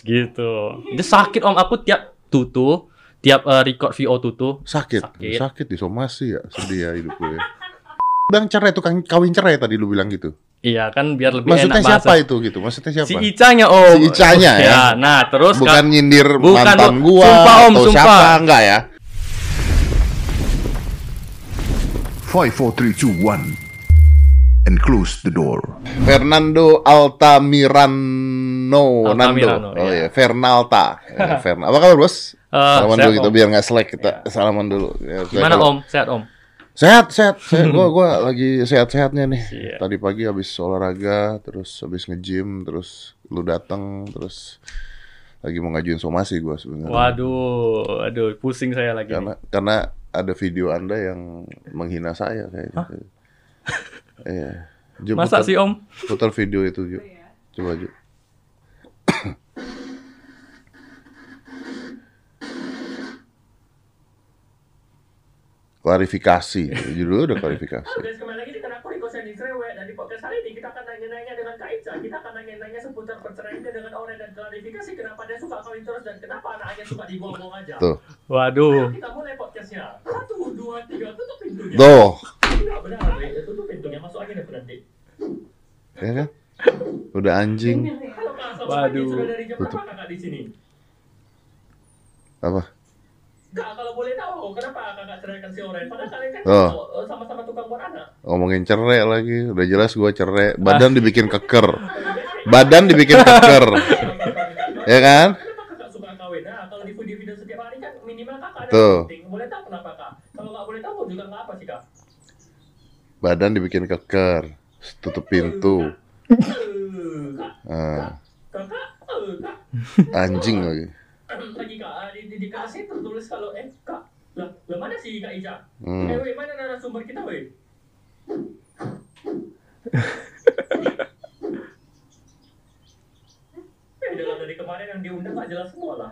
gitu. Dia sakit om aku tiap tutu, tiap eh, record VO tutu. Sakit. Sakit. Sakit disomasi ya. Sedih ya hidup gue. Bang cerai tukang kawin cerai tadi lu bilang gitu. Iya kan biar lebih Maksudnya enak siapa bahasa. itu gitu? Maksudnya siapa? Si Icanya om. Si Icanya, ya? Nah terus Bukan Kak- nyindir Bukan, mantan gua Sumpah, Om, atau sumpah. siapa enggak ya? 5, 4, 3, 2, 1. And close the door. Fernando Altamirano Altamirano, Nando. Oh iya. iya, Fernalta. Ya, Ferna. Apa kabar, Bos? salaman sehat, dulu kita Om. biar nggak selek kita salaman dulu. Ya, Gimana kalau- om? Sehat om? Sehat, sehat. sehat. gua gua lagi sehat-sehatnya nih. Iya. Tadi pagi habis olahraga, terus habis nge-gym, terus lu datang, terus lagi mau ngajuin somasi gua sebenarnya. Waduh, aduh pusing saya lagi. Karena karena ada video Anda yang menghina saya kayaknya. Iya. Ju, Masa putar- sih om? Putar video itu, Ju. Coba, Ju. klarifikasi. Judulnya udah klarifikasi. Halo guys, kembali lagi di kanal aku Riko Sandy Cerewet Dan di podcast hari ini kita akan nanya-nanya dengan Kak Ica Kita akan nanya-nanya seputar perceraiannya dengan Oren Dan klarifikasi kenapa dia suka kawin terus Dan kenapa anaknya suka dibuang-buang aja Tuh. Waduh. Kita mulai podcastnya Satu, dua, tiga, tutup pintunya Tuh. Enggak benar. Ya, tutup pintunya, masuk angin ya berhenti Ya kan? Udah anjing. Waduh. pagi Sudah dari jam berapa kakak di sini? Apa? Kak, kalau boleh tahu, kenapa kakak ceraikan si Oren? Padahal kalian kan Oh. oh, sama-sama tukang buat anak Ngomongin cerai lagi. Udah jelas gua cerai. Badan dibikin keker. Badan dibikin keker. Ya kan? Kenapa kakak suka kawin? Nah, kalau di video-video setiap hari kan minimal kakak ada Tuh. Boleh tahu kenapa kak? Kalau nggak boleh tahu juga nggak apa sih kak? Badan dibikin keker. Tutup pintu. Eh, eh, anjing lagi. Lagi kak, di, di, dikasih tertulis kalau eh kak, lah, lah mana sih kak Ica? Hmm. Eh, weh, mana narasumber kita weh? Eh, dalam dari kemarin yang diundang nggak jelas semua lah.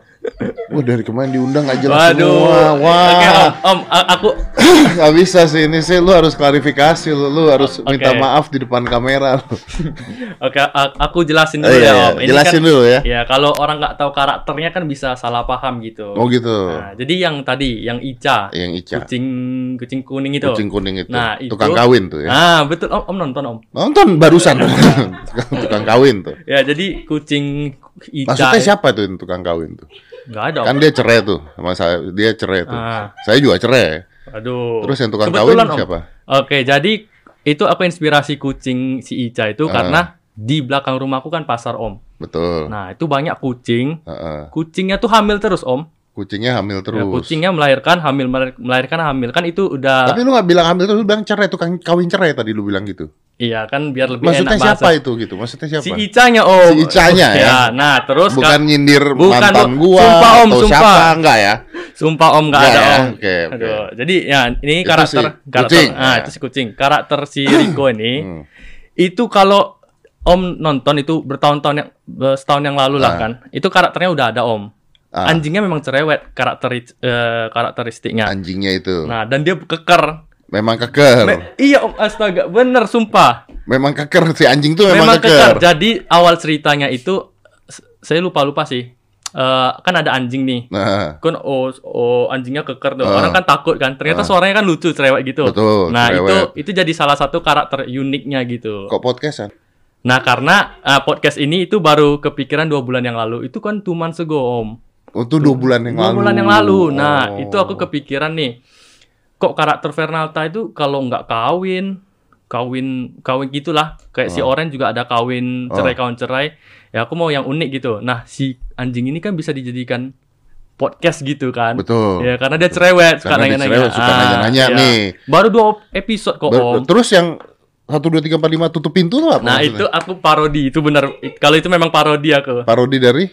Wah dari kemarin diundang nggak jelas Waduh. semua. Wah. Oke om, om, aku Gak bisa sih ini sih lu harus klarifikasi lu, lu harus Oke. minta maaf di depan kamera lu. Oke, a- aku jelasin Oh, dulu iya, ya iya. om. Ini Jelasin kan- dulu ya. Ya kalau orang nggak tahu karakternya kan bisa salah paham gitu. Oh gitu. Nah, jadi yang tadi, yang Ica, Yang Ica. kucing kucing kuning itu. Kucing kuning itu. Nah, itu- Tukang kawin tuh ya. Ah betul om, om nonton om. Nonton barusan tukang, tukang kawin tuh. Ya jadi kucing Maksudnya siapa tuh yang tukang kawin tuh? Nggak ada. Kan dia cerai tuh sama saya, dia cerai tuh. Ah. Saya juga cerai. Aduh. Terus yang tukang Kebetulan, kawin Om. siapa? Oke, jadi itu aku inspirasi kucing si Ica itu Ah. karena di belakang rumahku kan pasar om. Betul. Nah itu banyak kucing. Heeh. Kucingnya tuh hamil terus om. Kucingnya hamil terus. Ya, kucingnya melahirkan hamil melahir- melahirkan hamil kan itu udah. Tapi lu gak bilang hamil terus, lu bilang cerai, tukang kawin cerai tadi lu bilang gitu. Iya kan biar lebih Maksudnya enak siapa bahasa. itu gitu? Maksudnya siapa? Si Icanya om. Si Icanya ya? Nah terus Bukan Kak- nyindir Bukan, mantan gua Sumpah, Om, atau sumpah. siapa enggak ya? Sumpah om nggak Nggak ada ya? om. Oke, oke. Aduh, jadi ya ini Itu karakter si karakter kucing, ah ya. itu si kucing. Karakter si Rico ini Hmm. itu kalau om nonton itu bertahun-tahun yang setahun yang lalu lah Ah. kan. Itu karakternya udah ada om. Ah. Anjingnya memang cerewet karakter eh, karakteristiknya. Anjingnya itu. Nah dan dia keker. Memang keker. Me- iya om astaga bener sumpah. memang keker si anjing tuh memang, Memang keker. keker. Jadi awal ceritanya itu saya lupa lupa sih. Eh, kan ada anjing nih. Nah, kan oh, oh anjingnya keker tuh Ah. orang kan takut kan ternyata Ah. suaranya kan lucu cerewet gitu Betul, nah cerewet. itu itu jadi salah satu karakter uniknya gitu kok podcastan? nah karena ah, podcast ini itu baru kepikiran dua bulan yang lalu itu kan tuman sego om itu dua bulan yang dua lalu. bulan yang lalu nah Oh. itu aku kepikiran nih kok karakter Fernalta itu kalau nggak kawin kawin kawin gitulah kayak si Oh. Oren juga ada kawin cerai Oh. kawin cerai ya aku mau yang unik gitu nah si anjing ini kan bisa dijadikan podcast gitu kan Betul. Ya karena dia cerewet, suka Karena dia nanya-nanya. cerewet, suka Ah, nanya-nanya iya. nih. Baru dua episode kok, Ber- Om. Terus yang satu dua tiga empat lima tutup pintu tuh apa? Nah, maksudnya? itu aku parodi. Itu benar. Kalau itu memang parodi aku. parodi dari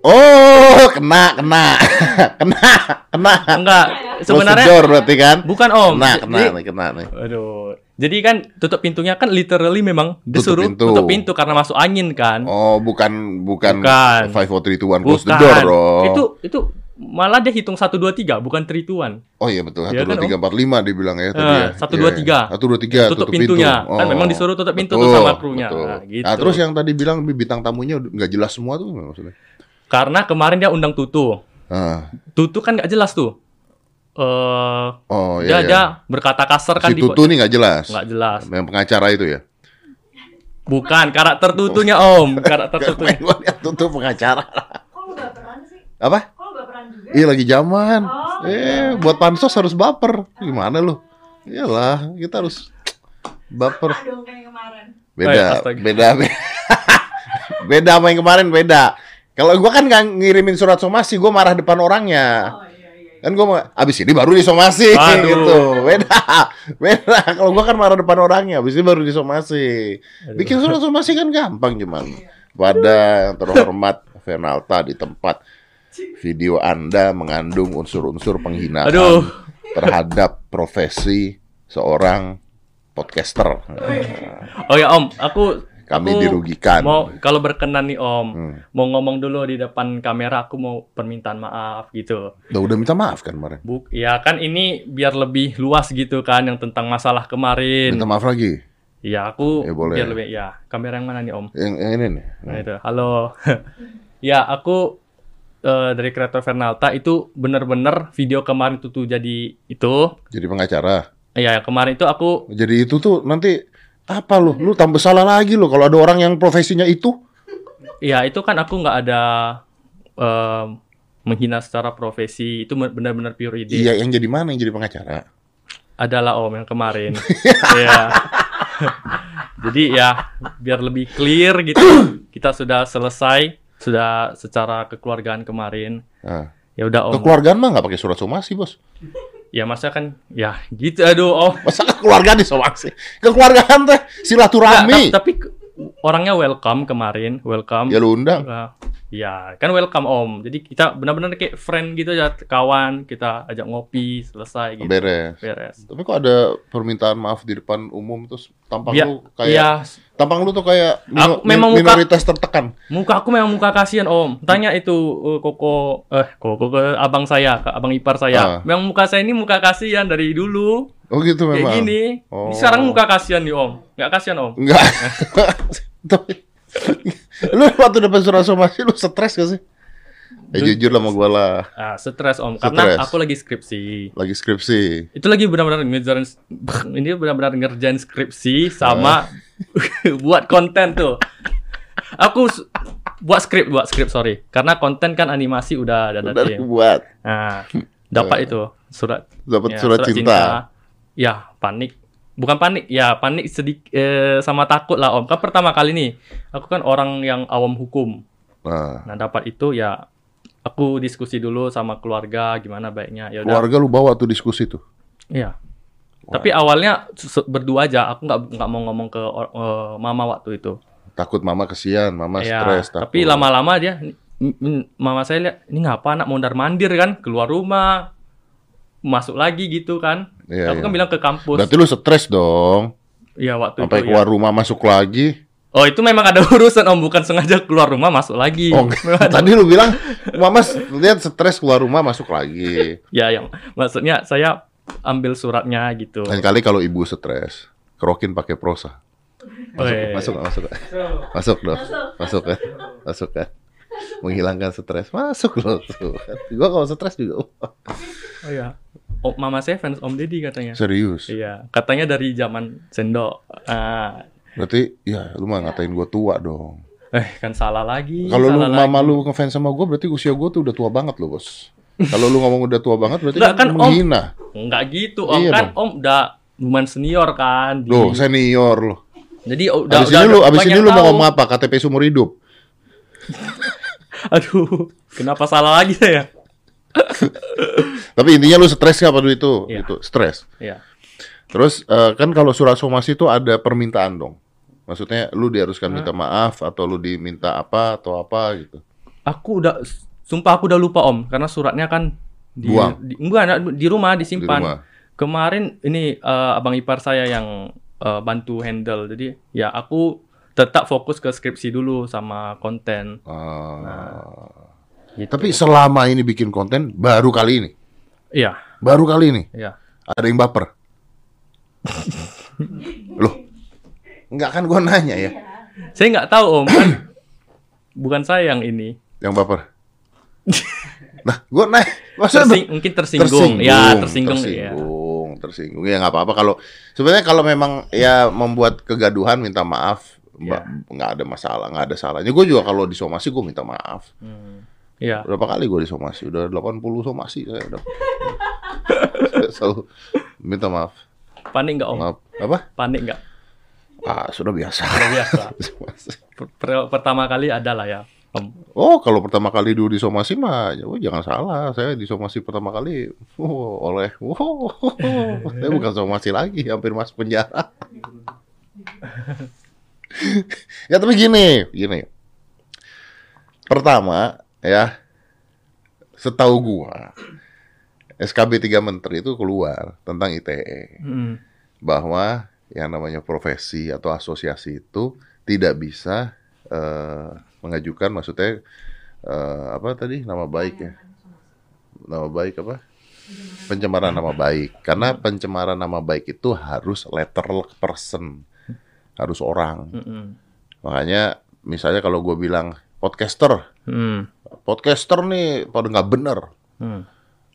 Oh, kena, kena, kena, kena. Enggak, sebenarnya Prosedur berarti kan? bukan, Om. Kena, kena, Jadi- nih, kena nih. Aduh. Jadi kan tutup pintunya kan literally memang disuruh pintu. tutup pintu karena masuk angin kan. Oh, bukan, bukan, Bukan. five, four, three, two, one, close Bukan. the door dong. Itu itu malah dia hitung 1 2 3 bukan trituan. Oh iya betul. Iya Satu kan, dua tiga empat lima dibilang ya tadi Eh, ya. satu, Iya, dua, iya. tiga. Satu dua tiga. tutup, pintu. pintunya. Kan Oh, memang disuruh tutup pintu tuh betul, sama krunya. betul. Nah, gitu. Nah, terus yang tadi bilang bintang tamunya nggak jelas semua tuh maksudnya? Karena kemarin dia undang Tutu. Ah. Tutu kan nggak jelas tuh. Eh Oh dia iya. iya. dia berkata kasar kan si di Tutu nih nggak jelas. nggak jelas. Yang pengacara itu ya. Bukan karakter Tutunya Om, karakter Tutunya. Tutu pengacara. Kok lu baperan sih? Apa? Kok lu baperan juga? Iya lagi zaman. Oh, eh, buat pansos harus baper. Gimana lu? Iyalah, kita harus baper. Dong kayak kemarin. Beda, Oh, astaga. beda, beda. beda sama yang kemarin beda. Kalau gua kan nggak ngirimin surat somasi, gua marah depan orangnya. Oh iya iya. iya. Kan gua mau, abis ini baru disomasi Aduh. gitu. Beda, beda. Kalau gua kan marah depan orangnya, abis ini baru disomasi. Bikin surat somasi kan gampang cuman. Pada yang terhormat Fernalta di tempat video Anda mengandung unsur-unsur penghinaan Aduh. terhadap profesi seorang podcaster. Oh ya Om, aku Kami aku dirugikan. Mau kalau berkenan nih Om, Hmm. mau ngomong dulu di depan kamera aku mau permintaan maaf gitu. Udah, udah minta maaf kan kemarin. Buk, ya kan ini biar lebih luas gitu kan yang tentang masalah kemarin. Minta maaf lagi. Ya aku Ya, boleh. biar lebih ya kamera yang mana nih Om? Yang, yang ini nih. Nah itu, halo. ya aku eh, dari kreator Fernalta itu bener-bener video kemarin itu tuh jadi itu. Jadi pengacara. Ya kemarin itu aku Jadi itu tuh nanti apa lu? Lu tambah salah lagi lu kalau ada orang yang profesinya itu. ya itu kan aku nggak ada eh, menghina secara profesi itu benar-benar pure ide. Iya, yang jadi mana yang jadi pengacara? adalah Om yang kemarin. Iya. Jadi ya biar lebih clear gitu, kita sudah selesai, sudah secara kekeluargaan kemarin. Nah, Ya udah Om. kekeluargaan mah nggak pakai surat somasi, Bos. Ya masa kan ya gitu aduh Om. Masa kekeluargaan disomasi? Kekeluargaan teh silaturahmi. ta- tapi orangnya welcome kemarin, welcome. Ya lu undang. Nah, ya kan welcome Om. Jadi kita benar-benar kayak friend gitu ya, kawan, kita ajak ngopi, selesai gitu. Beres. Beres. Tapi kok ada permintaan maaf di depan umum terus tampang Ya, lu kayak ya tampang lu tuh kayak Aku memang min- muka- minoritas tertekan. Muka aku memang muka kasihan om. Tanya itu eh, koko eh koko ke abang saya, ke abang ipar Ah. saya. Memang muka saya ini muka kasihan dari dulu. Oh gitu Kayak memang. gini. Oh. Ini sekarang muka kasihan nih om. Nggak kasihan om. Enggak. Tapi lu waktu dapat surat somasi lu stres gak sih? Ya jujur lah sama gua lah. Ah, stres om. Karena aku lagi skripsi. Lagi skripsi. Itu lagi benar-benar ngejarin ini benar-benar ngerjain skripsi sama buat konten tuh. Aku buat skrip, buat skrip sorry. Karena konten kan animasi udah ada Udah tim. buat. Nah, dapat itu surat Dapat Ya, surat, cinta. Ya, panik. Bukan panik, ya panik sedikit sama takut lah Om. Kan pertama kali nih, aku kan orang yang awam hukum. Nah, Nah, dapat itu ya aku diskusi dulu sama keluarga gimana baiknya. Ya udah. keluarga lu bawa tuh diskusi tuh. Iya. Tapi awalnya berdua aja, aku nggak nggak mau ngomong ke eh, mama waktu itu. Takut mama kesian, mama Ya, stres. tapi lama-lama dia mama saya lihat ini ngapa anak mondar mandir kan keluar rumah masuk lagi gitu kan Iya, aku iya. kan bilang ke kampus Berarti lu stres dong. Iya waktu Sampai itu keluar ya. rumah masuk lagi. Oh itu memang ada urusan om bukan sengaja keluar rumah masuk lagi. Oh, tadi lu bilang mama lihat stres keluar rumah masuk lagi. ya yang maksudnya saya ambil suratnya gitu. Lain kali kalau ibu stres, kerokin pakai prosa. Masuk, masuk, nggak masuk, masuk dong, masuk kan, masuk kan, menghilangkan stres, masuk loh tuh. Gua kalau stres juga, Oh iya. Oh, mama saya fans Om Deddy katanya. serius. Iya, katanya dari zaman sendok. Ah, Berarti, ya lu mah ngatain gua tua dong. eh kan salah lagi. Kalau lu mama lagi. lu ngefans sama gua, berarti usia gua tuh udah tua banget loh bos. Kalau lu ngomong udah tua banget, berarti Nggak, kan, kan, Om. menghina. Enggak gitu, Om Iya kan dong. Om udah lumayan senior kan. di- Loh, senior loh. Jadi udah Abis udah ini lu, abis ini lu mau ngomong apa? KTP seumur hidup. Aduh, kenapa salah lagi saya? Tapi intinya lu stres nggak pada itu? Iya. Itu stres. Iya. Terus eh, kan kalau surat somasi itu ada permintaan dong. Maksudnya lu diharuskan minta maaf atau lu diminta apa atau apa gitu. Aku udah sumpah aku udah lupa Om karena suratnya kan di, Buang. di enggak di rumah disimpan. Di rumah. Kemarin ini eh, abang ipar saya yang eh, bantu handle. Jadi ya aku tetap fokus ke skripsi dulu sama konten. Ah. Gitu. Tapi selama ini bikin konten baru kali ini. Iya, Baru kali ini iya. ada yang baper. Loh. Enggak kan gua nanya ya, Saya nggak tahu Om, kan bukan saya yang ini. yang baper. Nah, gua nanya, Tersing- mungkin tersinggung. Ya, tersinggung. ya. tersinggung, tersinggung. Ya nggak apa-apa kalau sebenarnya kalau memang ya membuat kegaduhan minta maaf, Ya. Mbak, nggak ada masalah, nggak ada salahnya. Gue juga kalau disomasi gue minta maaf. Iya. Berapa kali gue disomasi? Udah 80 somasi saya udah. Saya selalu minta maaf. Panik nggak Om? Maaf. Apa? Panik nggak? Ah, sudah biasa. Biasa. Per- per- pertama kali ada lah ya Om. Oh, kalau pertama kali dulu disomasi mah, oh, jangan salah. Saya disomasi pertama kali oh, oleh, oh, saya bukan somasi lagi, hampir masuk penjara. ya tapi gini, gini. Pertama, ya, setahu gua, SKB 3 Menteri itu keluar tentang ITE Mm. bahwa yang namanya profesi atau asosiasi itu tidak bisa eh, mengajukan maksudnya eh, apa tadi nama baik ya? Nama baik apa? Pencemaran nama baik. Karena pencemaran nama baik itu harus letter person. Harus orang. Mm-mm. makanya misalnya kalau gue bilang podcaster Mm. Podcaster nih pada nggak bener. Mm.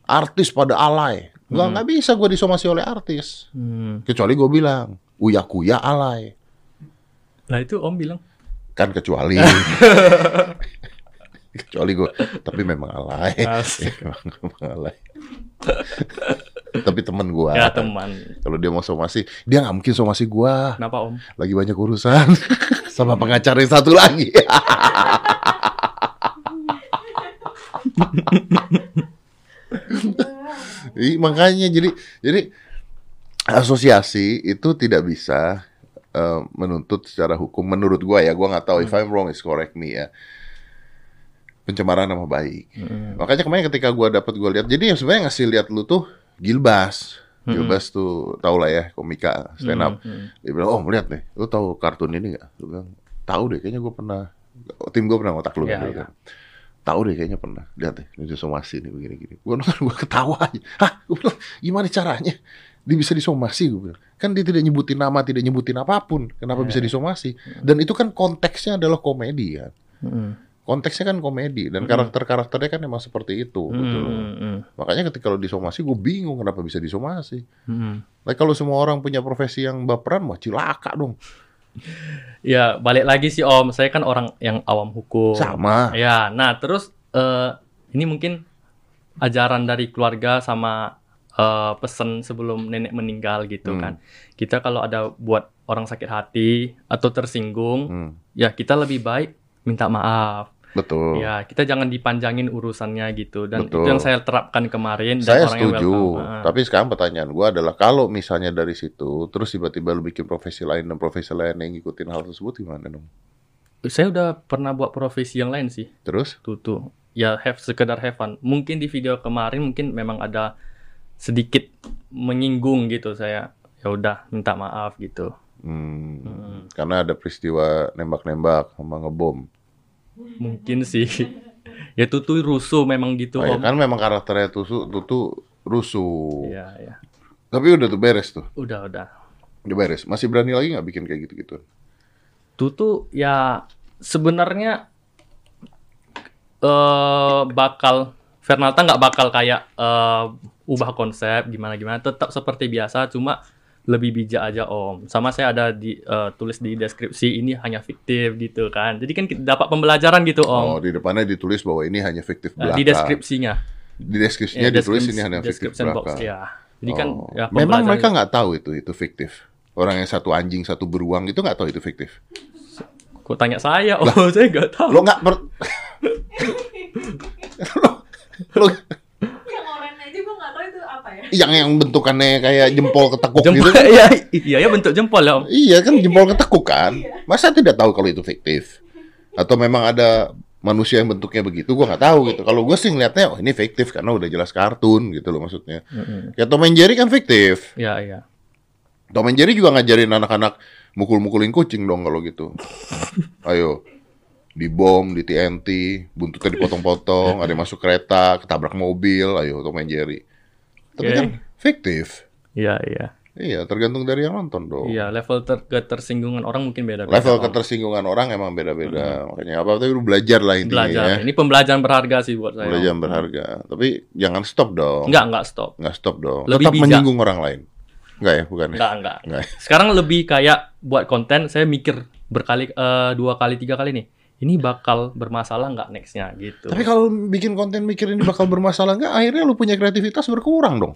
artis pada alay. Nggak nggak bisa gue disomasi oleh artis. Mm. kecuali gue bilang uya kuya alay. Lah itu Om bilang. kan kecuali. Kecuali gue tapi memang alay. Memang, memang alay. Tapi temen gue Ya teman. kalau dia mau somasi dia nggak mungkin somasi gue Kenapa Om? lagi banyak urusan. Sama pengacara yang satu lagi makanya jadi jadi asosiasi itu tidak bisa eh, menuntut secara hukum. Menurut gua ya gua nggak tahu. If I'm wrong is correct me ya. Pencemaran nama baik. Makanya kemarin ketika gua dapat gua lihat jadi yang sebenarnya ngasih lihat lu tuh Gilbas. Gilbas tuh tau lah ya komika stand up. Dia bilang oh melihat nih lu tahu kartun ini nggak? Lu bilang tahu deh kayaknya gua pernah tim gua pernah ngotak lu. Ya, kan, ya. kan. Tahu deh kayaknya pernah. Lihat deh ini somasi nih begini gini. Gua nonton gua ketawa aja. Hah? Gua bilang gimana caranya? Dia bisa disomasi gue bilang. Kan dia tidak nyebutin nama tidak nyebutin apa pun. Kenapa bisa disomasi? Dan itu kan konteksnya adalah komedi ya. Mm. konteksnya kan komedi dan karakter-karakternya kan emang seperti itu gitu loh. Mm. makanya ketika kalau disomasi gue bingung kenapa bisa disomasi. Mm. nah kalau semua orang punya profesi yang baperan wah cilaka dong Ya balik lagi sih Om. Saya kan orang yang awam hukum. sama Ya, nah terus eh, ini mungkin ajaran dari keluarga sama eh, pesan sebelum nenek meninggal gitu Hmm. kan. Kita kalau ada buat orang sakit hati atau tersinggung, Hmm, ya kita lebih baik minta maaf. Betul Ya, kita jangan dipanjangin urusannya gitu. Dan Betul. itu yang saya terapkan kemarin. dan saya yang setuju welcome. Ah. tapi sekarang pertanyaan gue adalah kalau misalnya dari situ terus tiba-tiba lu bikin profesi lain dan profesi lain yang ngikutin hal tersebut gimana dong Saya udah pernah buat profesi yang lain sih. terus Tuh tuh. Ya have sekedar have fun. Mungkin di video kemarin mungkin memang ada sedikit menyinggung gitu saya. Ya udah minta maaf gitu. hmm, karena ada peristiwa nembak-nembak sama ngebom Mungkin sih. ya tutu rusuh memang gitu oh, ya kan memang karakternya tuh tuh rusuh Iya, iya. tapi udah tuh beres tuh Udah, udah. udah beres masih berani lagi nggak bikin kayak gitu-gitu Tutu ya sebenarnya eh bakal Fernalta nggak bakal kayak eh, ubah konsep gimana gimana tetap seperti biasa cuma lebih bijak aja om. Sama saya ada di eh, tulis di deskripsi ini hanya fiktif gitu kan. Jadi kan kita dapat pembelajaran gitu oh om di depannya ditulis bahwa ini hanya fiktif Nah, belaka. di deskripsinya. Di deskripsinya Ya, ditulis ini hanya fiktif description box belaka ya jadi kan Oh. ya memang mereka nggak tahu itu itu fiktif. Orang yang satu anjing satu beruang itu nggak tahu itu fiktif. Kok tanya saya? Oh saya nggak tahu. Lo nggak per lo, lo Yang oranye aja gue nggak tahu itu apa ya. yang yang bentukannya kayak jempol ketekuk jempol gitu ya iya ya bentuk jempol ya om Iya kan jempol ketekuk kan. Masa tidak tahu kalau itu fiktif? Atau memang ada manusia yang bentuknya begitu? Gua nggak tahu gitu. Kalau gue sih ngeliatnya, oh ini fiktif karena udah jelas kartun gitu loh maksudnya. Ya Tom and Jerry kan fiktif. ya iya Tom and Jerry juga ngajarin anak-anak mukul-mukulin kucing dong kalau gitu. Ayo. dibom, di TNT, buntutnya dipotong-potong, ada yang masuk kereta, ketabrak mobil, ayo Tom and Jerry. Tapi Oke. kan fiktif. Iya, iya. Iya, tergantung dari yang nonton dong. Iya, level ter ketersinggungan orang mungkin beda-beda. Level Om. ketersinggungan orang emang beda-beda. Makanya apa tapi lu belajar lah intinya belajar. ya. Ini pembelajaran berharga sih buat saya. Belajar Om. berharga. Tapi jangan stop dong. Enggak, enggak stop. Nggak stop dong. Lebih Tetap bijak. menyinggung orang lain. Enggak ya, bukan ya? Enggak, enggak. Enggak. Sekarang lebih kayak buat konten saya mikir berkali eh, dua kali tiga kali nih. Ini bakal bermasalah nggak nextnya gitu. Tapi kalau bikin konten mikir ini bakal bermasalah nggak, akhirnya lu punya kreativitas berkurang dong.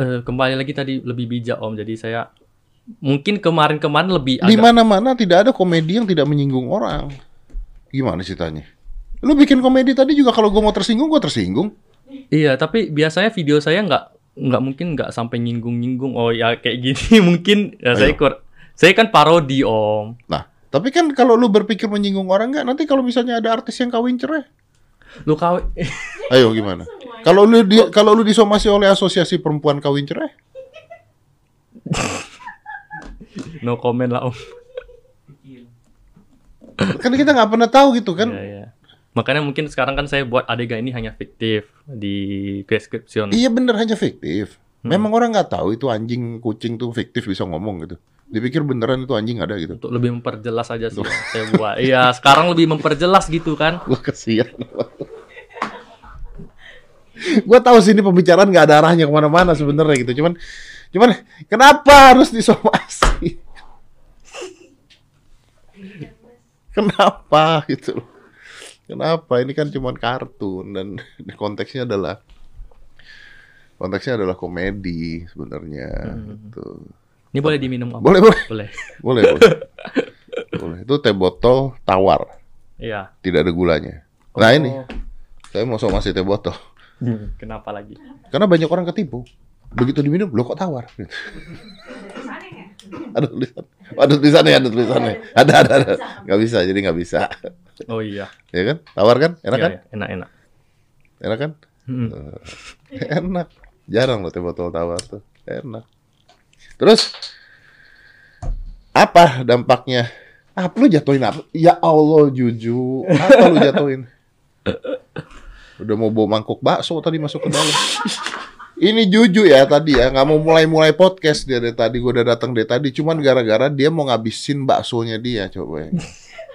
Eh, kembali lagi tadi lebih bijak om. Jadi saya mungkin kemarin-kemarin lebih Di agak mana-mana tidak ada komedi yang tidak menyinggung orang. Gimana ceritanya? Lu bikin komedi tadi juga kalau gue mau tersinggung, gue tersinggung. Iya, tapi biasanya video saya nggak nggak mungkin nggak sampai nyinggung-nyinggung. Oh ya kayak gini mungkin ya Ayo. saya kur saya kan parodi om. Nah, tapi kan kalau lu berpikir menyinggung orang nggak, nanti kalau misalnya ada artis yang kawin cerai, Lu kawin ayo gimana? Kalau lu di, kalau lu disomasi oleh asosiasi perempuan kawin cerai, no comment lah om. kan kita nggak pernah tahu gitu kan? Iya, iya. Makanya mungkin sekarang kan saya buat adegan ini hanya fiktif di description. Iya bener hanya fiktif. Memang orang nggak tahu itu anjing kucing tuh fiktif bisa ngomong gitu. Dipikir beneran itu anjing ada gitu. Untuk lebih memperjelas aja sih saya buat. Iya, sekarang lebih memperjelas gitu kan. Gue kesian. gue tahu sih ini pembicaraan nggak ada arahnya ke mana-mana sebenarnya gitu. Cuman, cuman kenapa harus disomasi? kenapa gitu? loh? Kenapa? Ini kan cuman kartun dan konteksnya adalah konteksnya adalah komedi sebenarnya. Gitu. Ini boleh diminum om? Boleh boleh Boleh. boleh boleh. boleh. Itu teh botol tawar, Iya. tidak ada gulanya. Nah ini Oh. saya mau somasi teh botol. Hmm, Kenapa lagi? Karena banyak orang ketipu. Begitu diminum, lo kok tawar? Gitu. ada tulisan. Ada tulisannya, ada tulisannya. Ada, ada, ada. Gak bisa, jadi nggak bisa. Oh iya. Ya kan? Tawar kan? Enak Iya, kan? iya. Enak, enak. Enak kan? Hmm. Enak. Jarang loh teh botol tawar tuh. Enak. Terus apa dampaknya? Apa lu jatuhin apa? Ya Allah, Juju. Apa lu jatuhin? Udah mau bawa mangkuk bakso tadi masuk ke dalam. Ini Juju ya tadi ya, nggak mau mulai-mulai podcast dia dari tadi. Gue udah datang dari tadi, cuman gara-gara dia mau ngabisin baksonya dia coba. Ya.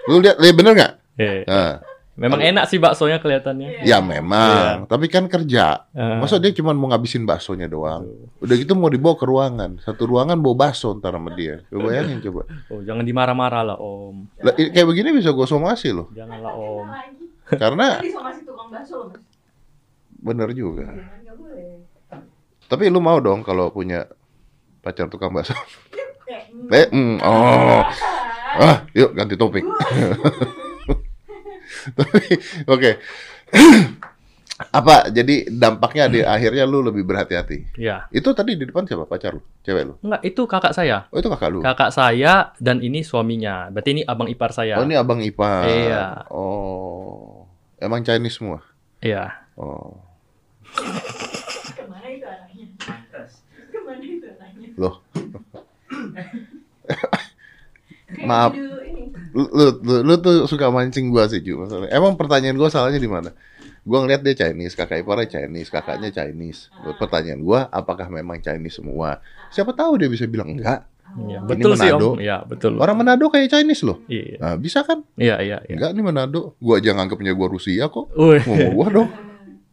Lu lihat, lihat bener nggak? Eh, Nah, memang enak sih baksonya kelihatannya. ya memang, tapi kan kerja. Eh. Masa dia cuma mau ngabisin baksonya doang? Udah gitu mau dibawa ke ruangan. Satu ruangan bawa bakso ntar sama dia. Coba bayangin coba. Oh, jangan dimarah-marah lah, Om. Lah, i- kayak begini bisa gue somasi loh. Janganlah, Om. Karena Tadi somasi tukang bakso loh, Mas. bener juga. Jangan nggak boleh. Tapi lu mau dong kalau punya pacar tukang bakso? Hmm. Eh, mm, oh. Ah, yuk ganti topik. Tapi, oke. Apa? Jadi dampaknya di akhirnya lu lebih berhati-hati. Ya. Itu tadi di depan siapa pacar lu? Cewek lu? Enggak, itu kakak saya. Oh itu kakak lu? Kakak saya dan ini suaminya. Berarti ini abang ipar saya. Oh ini abang ipar. Iya. Oh, emang Chinese semua. Iya. Oh, Ke mana itu anaknya? Ke mana itu anaknya? loh. Maaf. Lu, lu, lu, tuh suka mancing gua sih Ju masalahnya. Emang pertanyaan gua salahnya di mana? Gua ngeliat dia Chinese, kakak iparnya Chinese, kakaknya Chinese. Pertanyaan gua, apakah memang Chinese semua? Siapa tahu dia bisa bilang enggak. Iya, Ini betul sih, Manado. Om. Iya, betul. Orang Manado kayak Chinese loh. Iya. Nah, bisa kan? Iya, iya, iya. Enggak nih Manado. Gua aja nganggapnya gua Rusia kok. Wih. Ngomong gua dong.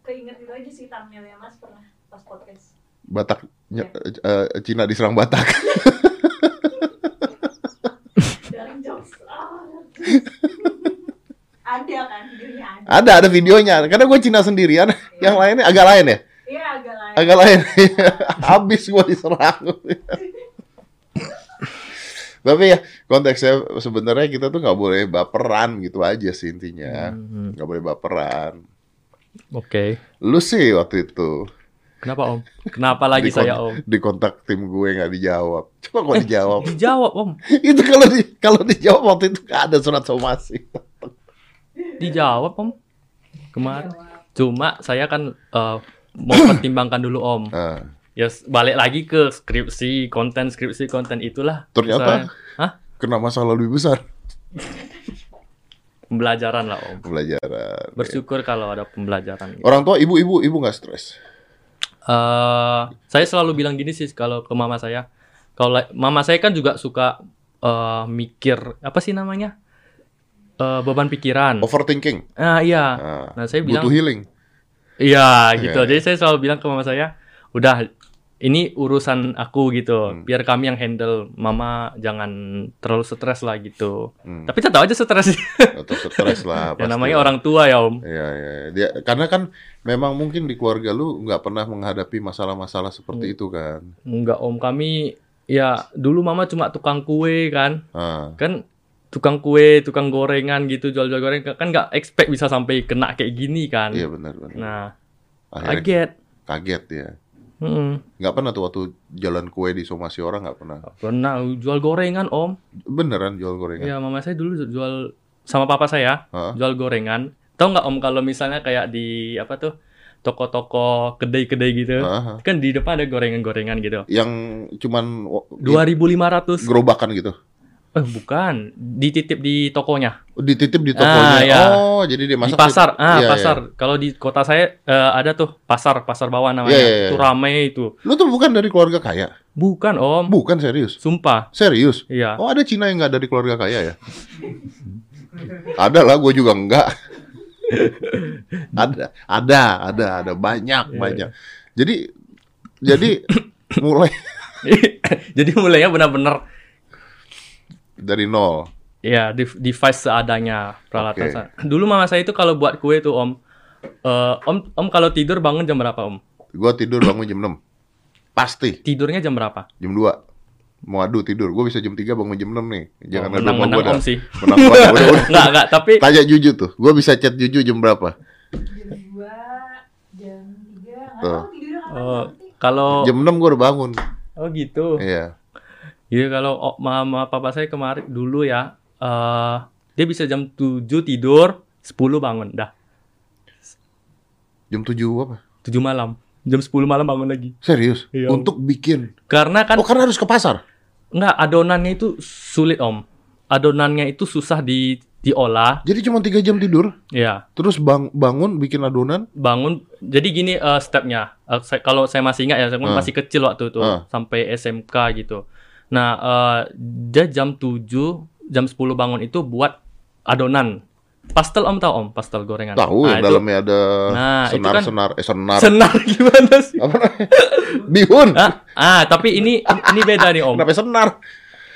Keinget itu aja sih thumbnailnya Mas pernah pas podcast. Batak eh, Cina diserang Batak. Dari jokes. Ah. Ada kan videonya ada. ada ada videonya. Karena gue Cina sendirian, yang lainnya agak lain ya. Iya agak lain. agak lain habis gua diserang tapi ya konteksnya sebenarnya kita tuh nggak boleh baperan gitu aja sih intinya Hmm, nggak boleh baperan Oke. lu sih waktu itu Kenapa, Om? Kenapa lagi di saya, Om? di kontak tim gue nggak dijawab coba kok dijawab Dijawab, Om. itu kalau di kalau dijawab waktu itu nggak ada surat somasi Dijawab, Om. Kemarin. Cuma saya kan eh, mau pertimbangkan dulu, Om. Nah, Ya balik lagi ke skripsi, konten skripsi, konten itulah. Ternyata? Misalnya- Hah? kena masalah lebih besar pembelajaran lah om. Pembelajaran. Bersyukur kalau ada pembelajaran. gitu. Orang tua ibu-ibu ibu nggak stres. Eh, saya selalu bilang gini sih kalau ke mama saya. Kalau la- mama saya kan juga suka eh, mikir apa sih namanya? Eh, beban pikiran. Overthinking. Ah iya. Nah, Nah, saya bilang butuh healing. Iya gitu. Iya. Jadi saya selalu bilang ke mama saya, udah ini urusan aku gitu. Hmm. Biar kami yang handle. Mama jangan terlalu stres lah gitu. Hmm. Tapi tetap aja stres. Atau stres lah. ya namanya orang tua ya om. Iya, iya. Dia karena kan memang mungkin di keluarga lu nggak pernah menghadapi masalah-masalah seperti itu kan. Enggak om kami ya dulu mama cuma tukang kue kan. Ah, Kan tukang kue, tukang gorengan gitu jual-jual goreng kan nggak expect bisa sampai kena kayak gini kan. iya benar benar. Nah, Akhirnya kaget. kaget ya. Nggak pernah tuh waktu jalan kue di somasi orang nggak pernah. Pernah jual gorengan om. Beneran jual gorengan. Iya, mama saya dulu jual sama papa saya Hah? jual gorengan. Tahu nggak om kalau misalnya kayak di apa tuh toko-toko kedai-kedai gitu, Ah, ah. kan di depan ada gorengan-gorengan gitu. Yang cuman wo- 2.500. gerobakan gitu. Eh bukan, dititip di tokonya. Dititip di tokonya. Ah, iya. Oh, jadi dia Di masak pasar. di- Ah, iya, pasar. Kalau di kota saya eh, ada tuh pasar, pasar bawah namanya. Iya, iya, iya. Itu rame itu. iya. Lu tuh bukan dari keluarga kaya. Bukan, Om. Bukan serius. Sumpah. Serius. Iya. Oh, ada Cina yang nggak dari keluarga kaya ya? ada lah, gue juga enggak. ada, ada, ada, ada banyak, Iya, banyak. Jadi, jadi mulai Jadi mulainya benar-benar dari nol. ya di- device seadanya peralatan. Sa- Dulu mama saya itu kalau buat kue tuh, Om. eh, om Om kalau tidur bangun jam berapa, Om? Gue tidur bangun jam 6. Pasti, Tidurnya jam berapa? jam 2. Mau adu tidur, gue bisa jam 3 bangun jam 6 nih. Jangan Oh, gue dah. Om sih. Menang gua dah. Udah, udah. Enggak, enggak, tapi Tanya Juju tuh, gue bisa chat Juju jam berapa? Jam 2, jam 3, nggak tahu tidurnya eh, nanti. kalau Jam 6 gue udah bangun. oh gitu. Iya. Iya kalau oh, mama papa saya kemarin dulu ya eh dia bisa jam 7 tidur, 10 bangun dah. Jam 7 apa? 7 malam. Jam 10 malam bangun lagi. Serius? Iya. Untuk bikin. Karena kan Oh, karena harus ke pasar. enggak adonannya itu sulit, Om. Adonannya itu susah di diolah. Jadi cuma 3 jam tidur, Ya, terus bang bangun bikin adonan. bangun. Jadi gini eh, stepnya. Saya- kalau saya masih ingat ya, saya Ah. masih kecil waktu itu Ah. sampai SMK gitu. Nah, eh, dia jam 7, jam 10 bangun itu buat adonan. Pastel Om tahu Om, pastel gorengan. Tahu Nah, dalamnya ada Nah, itu kan- senar-senar, eh senar. Senar gimana sih? apa namanya? Bihun. Ah, ah, tapi ini ini beda nih Om. Kenapa senar?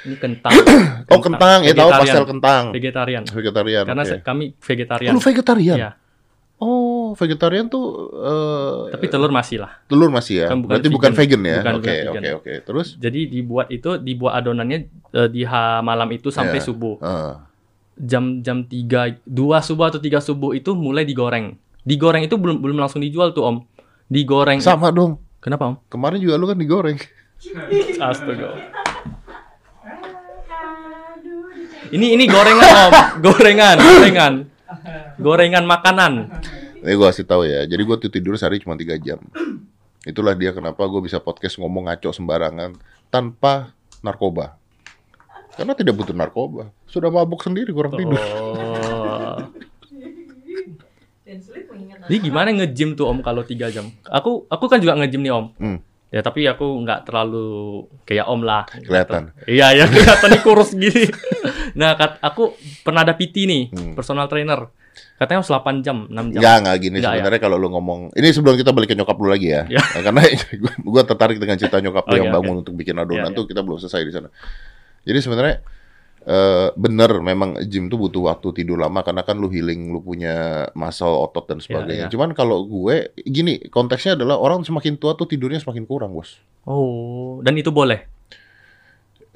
Ini kentang. Oh, kentang. Ya tahu pastel kentang. Vegetarian. Vegetarian. Karena oke. saya- kami vegetarian. Oh, lu vegetarian? Iya. Oh, vegetarian tuh eh, Tapi telur masih lah. telur masih ya. Kan bukan Berarti bukan vegan vegan. ya. Bukan Oke, vegan. oke, oke. Terus Jadi dibuat itu dibuat adonannya eh, di malam itu sampai Iya. subuh. eh, Jam jam 3 2 subuh atau 3 subuh itu mulai digoreng. Digoreng itu belum belum langsung dijual tuh Om. Digoreng. sama dong. Kenapa Om? Kemarin juga lu kan digoreng. Astaga. Ini ini gorengan Om. Gorengan, gorengan. Gorengan makanan. Ini gue kasih tahu ya. Jadi gue tuh tidur sehari cuma 3 jam. Itulah dia kenapa gue bisa podcast ngomong ngaco sembarangan tanpa narkoba. Karena tidak butuh narkoba. Sudah mabuk sendiri kurang tidur. Oh. mengingat. Jadi gimana nge-gym tuh Om kalau 3 jam? Aku aku kan juga nge-gym nih Om. Hmm. Ya tapi aku nggak terlalu kayak Om lah. Kelihatan. Iya ya kelihatan nih kurus gini. nah kat, aku pernah ada PT nih, Hmm. personal trainer. Katanya harus 8 jam, 6 jam. Enggak, enggak gini Enggak, sebenarnya kalau lu ngomong. Ini sebelum kita balik ke nyokap lu lagi ya. Ya. Nah, Karena gue, gue tertarik dengan cerita nyokap lu Oke, yang oke. bangun untuk bikin adonan Ya, ya. tuh kita belum selesai di sana. Jadi sebenarnya eh bener memang gym tuh butuh waktu tidur lama karena kan lu healing, lu punya muscle, otot dan sebagainya. ya. Cuman kalau gue gini, konteksnya adalah orang semakin tua tuh tidurnya semakin kurang, Bos. Oh, dan itu boleh.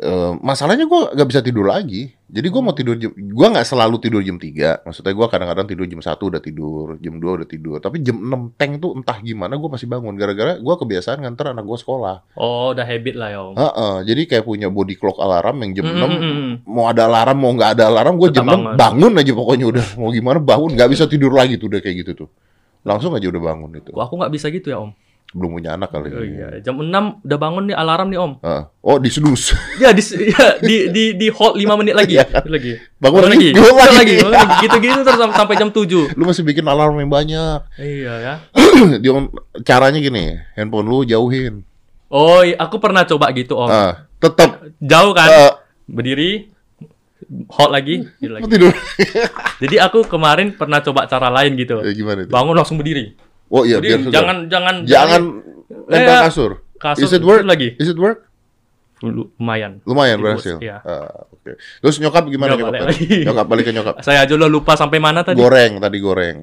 Eh, masalahnya gue gak bisa tidur lagi. Jadi gue mau tidur jam, gue nggak selalu tidur jam 3 Maksudnya gue kadang-kadang tidur jam 1 udah tidur, jam 2 udah tidur. Tapi jam 6 teng tuh entah gimana gue masih bangun. Gara-gara gue kebiasaan nganter anak gue sekolah. Oh, udah habit lah ya Om. Heeh, jadi kayak punya body clock alarm yang jam Mm, 6 mm, mm, mm. mau ada alarm mau nggak ada alarm gue jam Tetap 6 bangun. bangun aja pokoknya udah mau gimana bangun nggak bisa tidur lagi tuh udah kayak gitu tuh langsung aja udah bangun itu Kok aku nggak bisa gitu ya Om? Belum punya anak kali. Oh, iya. Jam 6 udah bangun nih alarm nih Om. Ah. Oh, disedus. Ya di ya, di di di hold 5 menit lagi. Iya. lagi. Bangun lagi, lagi. bangun Bangun lagi. lagi. bangun lagi. Gitu-gitu terus sam- sampai jam 7. Lu masih bikin alarm yang banyak. Iya ya. Dia caranya gini, handphone lu jauhin. Oh, iya, aku pernah coba gitu Om. Ah, tetap Jauh kan? eh, Berdiri hold lagi, gitu lagi. tidur. Jadi aku kemarin pernah coba cara lain gitu. Ya, gimana itu? Bangun langsung berdiri. Oh iya, biar Berdiri, segar. jangan jangan jangan nempel Eh, kasur. kasur, Is it work? lagi. Is it work? Lu- lumayan. Lumayan It berhasil. iya. Ah, oke. Terus nyokap gimana Nyokap nyokap? balik tadi? Nyokap balik ke nyokap. Saya aja lo lupa sampai mana tadi. Goreng tadi goreng.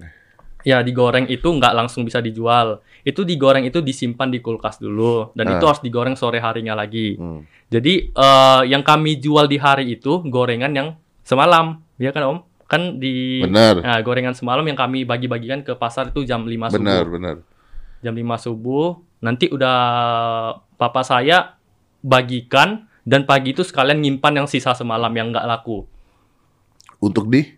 Ya digoreng itu nggak langsung bisa dijual. Itu digoreng itu disimpan di kulkas dulu dan Ah. itu harus digoreng sore harinya lagi. Hmm. Jadi eh, yang kami jual di hari itu gorengan yang semalam, ya kan Om? Kan di Benar. Nah, gorengan semalam yang kami bagi-bagikan ke pasar itu jam 5 subuh. Benar, benar. Jam 5 subuh. Nanti udah papa saya bagikan dan pagi itu sekalian nyimpan yang sisa semalam yang nggak laku. Untuk di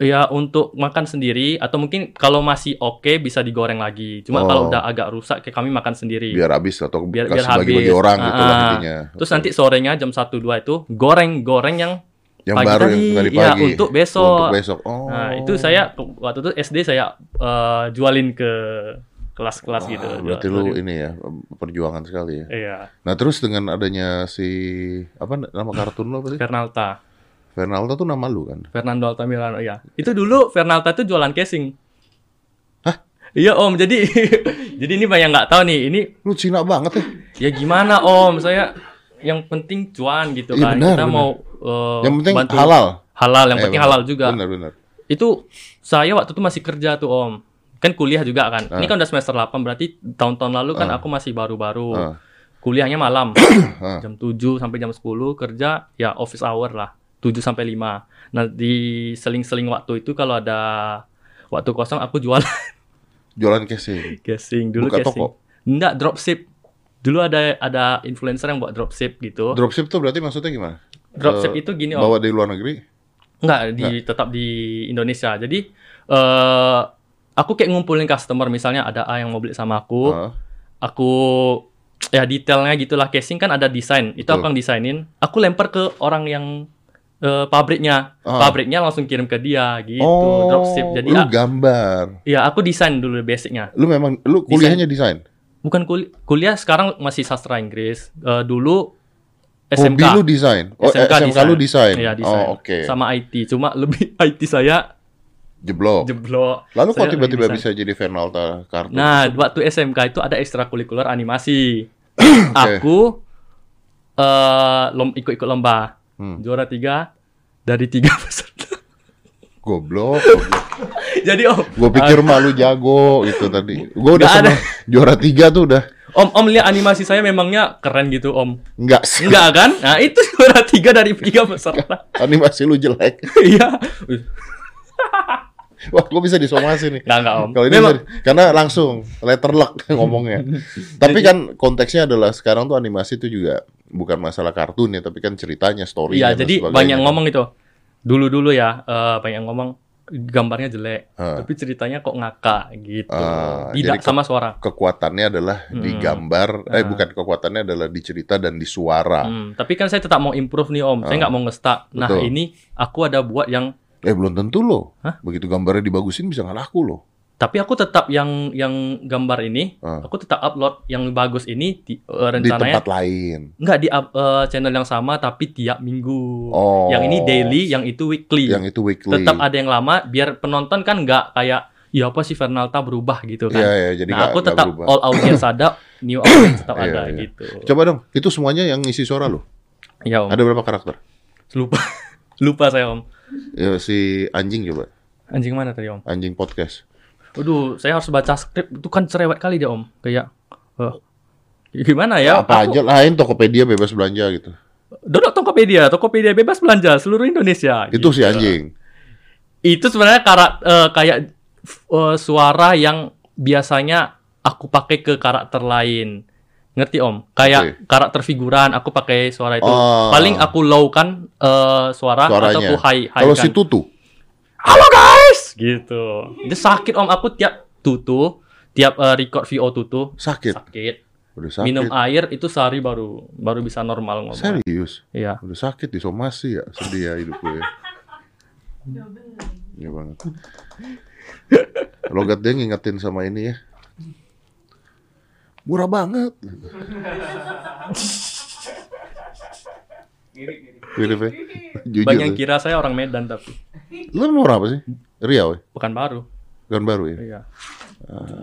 Ya untuk makan sendiri atau mungkin kalau masih oke bisa digoreng lagi. Cuma Oh. kalau udah agak rusak kayak kami makan sendiri. biar habis atau Biar- biar kasih bagi-bagi habis. orang Ah, gitu lah ah. intinya. Terus Oke. nanti sorenya jam 1 2 itu goreng-goreng yang yang pagi baru tadi. yang tadi Ya, pagi. untuk besok. Untuk besok. Oh. Nah, itu saya waktu itu SD saya eh, jualin ke kelas-kelas gitu. Berarti Jual- lu ini ya perjuangan sekali ya. Iya, Nah terus dengan adanya si apa nama kartun lo apa sih? Fernalta. Fernalta tuh nama lu kan? Fernando Altamirano ya. Itu dulu Fernalta itu jualan casing. Hah? Iya Om, jadi jadi ini banyak nggak tahu nih. Ini Lu Cina banget ya. ya gimana Om? Saya yang penting cuan gitu Iya, kan. benar, Kita benar. mau eh, Yang penting bantu- halal. Halal, yang Eh, penting benar. halal juga. Benar benar. Itu saya waktu itu masih kerja tuh Om. Kan kuliah juga kan. Ini Ah. kan udah semester 8 berarti tahun-tahun lalu kan Ah. aku masih baru-baru. Ah. Kuliahnya malam. Ah. jam 7 sampai jam 10 kerja ya office hour lah. 7 sampai 5. Nah, di seling-seling waktu itu kalau ada waktu kosong aku jual Jualan casing. casing dulu Buka casing. toko? Enggak, dropship. Dulu ada ada influencer yang buat dropship gitu. Dropship tuh berarti maksudnya gimana? Dropship Eh, itu gini Om. Bawa dari luar negeri? Enggak, di tetap di Indonesia. Jadi eh aku kayak ngumpulin customer misalnya ada A yang mau beli sama aku. Ah. Aku ya detailnya gitulah casing kan ada desain. Itu Betul. aku yang desainin. Aku lempar ke orang yang eh, pabriknya. Ah. Pabriknya langsung kirim ke dia gitu. oh, dropship. Jadi lu ah, gambar. ya aku desain dulu basicnya. Lu memang lu kuliahnya desain. Bukan kul- kuliah sekarang masih sastra Inggris. Eh, dulu Hobi SMK. lu desain. Oh, SMK SMK, lu desain. Iya, desain. Oh, oke. Sama IT. Cuma lebih IT saya Jeblok. jeblok. Lalu kok tiba-tiba bisa jadi Fernalta kartun? Nah, waktu SMK itu ada ekstrakurikuler animasi. Aku eh lom ikut-ikut lomba. Hmm. Juara tiga dari tiga peserta. Goblok. goblok. Jadi om, Gue pikir malu jago gitu tadi. Gue udah ada. Juara tiga tuh udah. Om om lihat animasi saya memangnya keren gitu om. Enggak sih. Enggak kan? Nah itu juara tiga dari tiga peserta. Animasi lu jelek. Iya. Wah, gue bisa disomasi nih. Enggak enggak om. Kalau ini Memang bisa- karena langsung letter luck ngomongnya. tapi kan konteksnya adalah sekarang tuh animasi itu juga bukan masalah kartun ya, tapi kan ceritanya, story Iya, jadi banyak ngomong itu. Dulu-dulu ya, eh, banyak ngomong gambarnya jelek, Ah. tapi ceritanya kok ngakak gitu. Ah, Tidak jadi sama suara. Kekuatannya adalah di gambar, eh bukan kekuatannya adalah di cerita dan di suara. Hmm, tapi kan saya tetap mau improve nih om. Saya nggak mau nge-stuck. Nah Ah. Betul. ini aku ada buat yang Eh belum tentu loh. Hah? Begitu gambarnya dibagusin bisa nggak laku loh. Tapi aku tetap yang yang gambar ini, Ah. aku tetap upload yang bagus ini di, Di rencananya tempat lain. nggak di up- eh, channel yang sama tapi tiap minggu. Oh. Yang ini daily, yang itu weekly. Yang itu weekly. Tetap ada yang lama biar penonton kan nggak kayak ya apa sih Fernalta berubah gitu kan. Iya, iya, jadi nah, nggak- aku tetap berubah. all audience ada, new audience tetap Iya, ada iya. gitu. Coba dong, itu semuanya yang ngisi suara loh. Ya om, Ada berapa karakter? lupa lupa saya om. Ya, si anjing coba. Anjing mana tadi om? Anjing podcast. Aduh, saya harus baca skrip. Itu kan cerewet kali dia, Om. Kayak eh, gimana ya? apa Aku- aja lain Tokopedia bebas belanja gitu. Download Tokopedia, Tokopedia bebas belanja seluruh Indonesia. Itu Gitu. si anjing. Itu sebenarnya karak, eh, kayak eh, suara yang biasanya aku pakai ke karakter lain. Ngerti Om? Kayak karakter figuran aku pakai suara itu. Oh. Paling aku low kan eh, suara atau Suaranya. aku high high Kalau kan. si Tutu, Halo guys, gitu. Dia sakit om. Aku tiap tutu tiap eh, record VO2 tuh Sakit. sakit. Udah sakit. Minum air itu sehari baru baru bisa normal ngomong. Serius. Iya. Udah sakit disomasi ya. Sedih ya hidup gue. Iya banget. Logat dia ngingetin sama ini ya. Murah banget. Mirip ya? Jujur. Banyak yang tuh. kira saya orang Medan tapi Lu murah apa sih? Riau ya? bukan baru. Kan baru ya? Iya.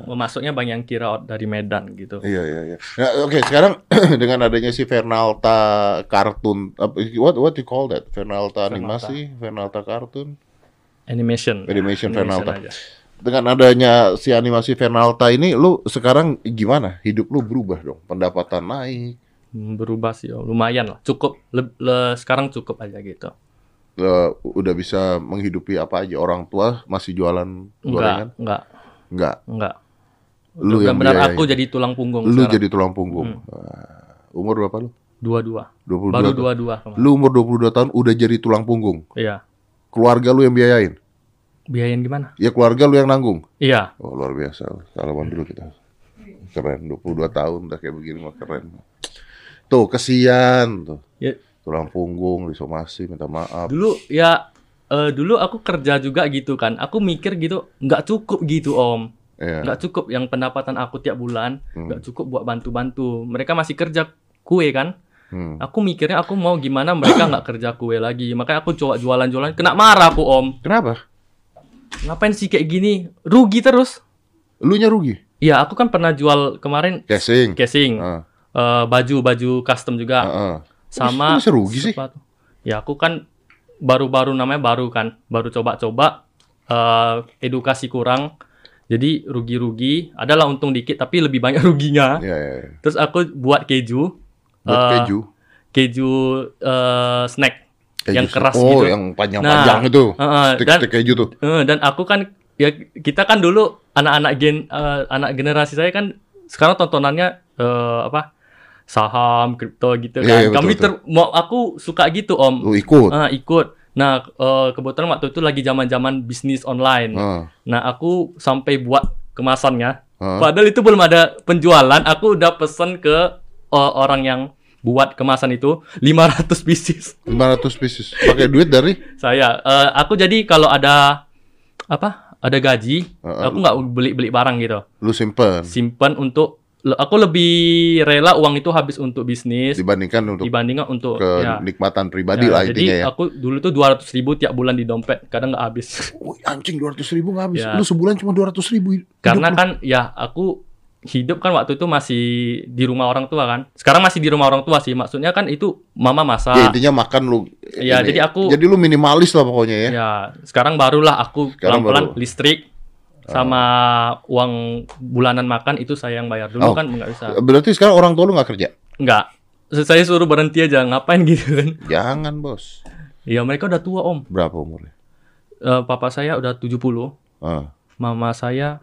Masuknya banyak yang kira dari Medan gitu. Iya iya iya. Nah, Oke sekarang dengan adanya si Vernalta kartun apa what what you call that? Vernalta animasi, Vernalta kartun, Animation. Animation Vernalta. aja. Dengan adanya si animasi Vernalta ini, lu sekarang gimana? Hidup lu berubah dong, pendapatan naik, Berubah sih, oh, lumayan lah. Cukup. Le- le- sekarang cukup aja gitu. eh, udah bisa menghidupi apa aja. Orang tua masih jualan gorengan? Enggak, enggak, Enggak. enggak. Lu yang benar aku jadi tulang punggung. Lu sekarang. jadi tulang punggung. Wah, umur berapa lu? dua-dua. 22. Baru dua-dua kemarin. Lu umur 22 tahun udah jadi tulang punggung. Iya. Keluarga lu yang biayain. Biayain gimana? Ya keluarga lu yang nanggung. Iya. Oh, luar biasa. Salaman dulu kita. Keren, 22 tahun udah kayak begini mah keren. Tuh, kesian tuh. Ya, Tulang punggung, disomasi, minta maaf. dulu ya eh, dulu aku kerja juga gitu kan. Aku mikir gitu, nggak cukup gitu om. Iya. Nggak cukup yang pendapatan aku tiap bulan, Hmm. nggak cukup buat bantu-bantu. Mereka masih kerja kue kan. Hmm. Aku mikirnya aku mau gimana mereka nggak kerja kue lagi. Makanya aku coba jualan-jualan. Kena marah aku om. Kenapa? Ngapain sih kayak gini? Rugi terus. Lu nya rugi. Iya, aku kan pernah jual kemarin Casing. casing, Ah, eh, baju baju custom juga, ah, ah. sama Bisa rugi sih. sepatu. Ya aku kan baru-baru namanya baru kan, baru coba-coba eh, edukasi kurang, jadi rugi-rugi. Adalah untung dikit, tapi lebih banyak ruginya. Iya, iya. iya. Terus aku buat keju, Buat eh, keju. keju eh, snack Keju yang keras oh, gitu. yang panjang-panjang itu. Heeh, dan Stik-stik keju tuh. Eh, dan aku kan ya kita kan dulu anak-anak gen eh, anak generasi saya kan sekarang tontonannya eh, apa saham kripto gitu kan. Iya, iya, betul, Kami betul. ter mau aku suka gitu om. Lu ikut. Ah, ikut. Nah eh, kebetulan waktu itu lagi zaman-zaman bisnis online. Ah, Nah aku sampai buat kemasannya. ah. Padahal itu belum ada penjualan. Aku udah pesen ke eh, orang yang buat kemasan itu 500 pieces. 500 pieces. Pakai duit dari Saya, eh, aku jadi kalau ada apa, ada gaji, Heeh. aku nggak beli beli barang gitu, lu simpen simpan untuk. Aku lebih rela uang itu habis untuk bisnis dibandingkan untuk dibandingkan untuk ya. kenikmatan pribadi Ya, lah jadi intinya ya. aku dulu tuh 200 ribu tiap bulan di dompet, kadang nggak habis. Wih, anjing 200 ribu nggak habis. Ya. Lu sebulan cuma 200 ribu. Karena kan ya aku hidup kan waktu itu masih di rumah orang tua kan. Sekarang masih di rumah orang tua sih. Maksudnya kan itu mama Ya masak. intinya makan lu. Iya, ini. jadi aku- Jadi lu minimalis lah pokoknya ya. Ya, sekarang barulah aku pelan-pelan baru. Listrik sama uang bulanan makan itu saya yang bayar. Dulu Oh. kan nggak bisa. Berarti sekarang orang tua lu nggak kerja? Nggak. Saya suruh berhenti aja, ngapain gitu kan. Jangan bos. Ya mereka udah tua om. Berapa umurnya? Eh, papa saya udah 70, Ah, mama saya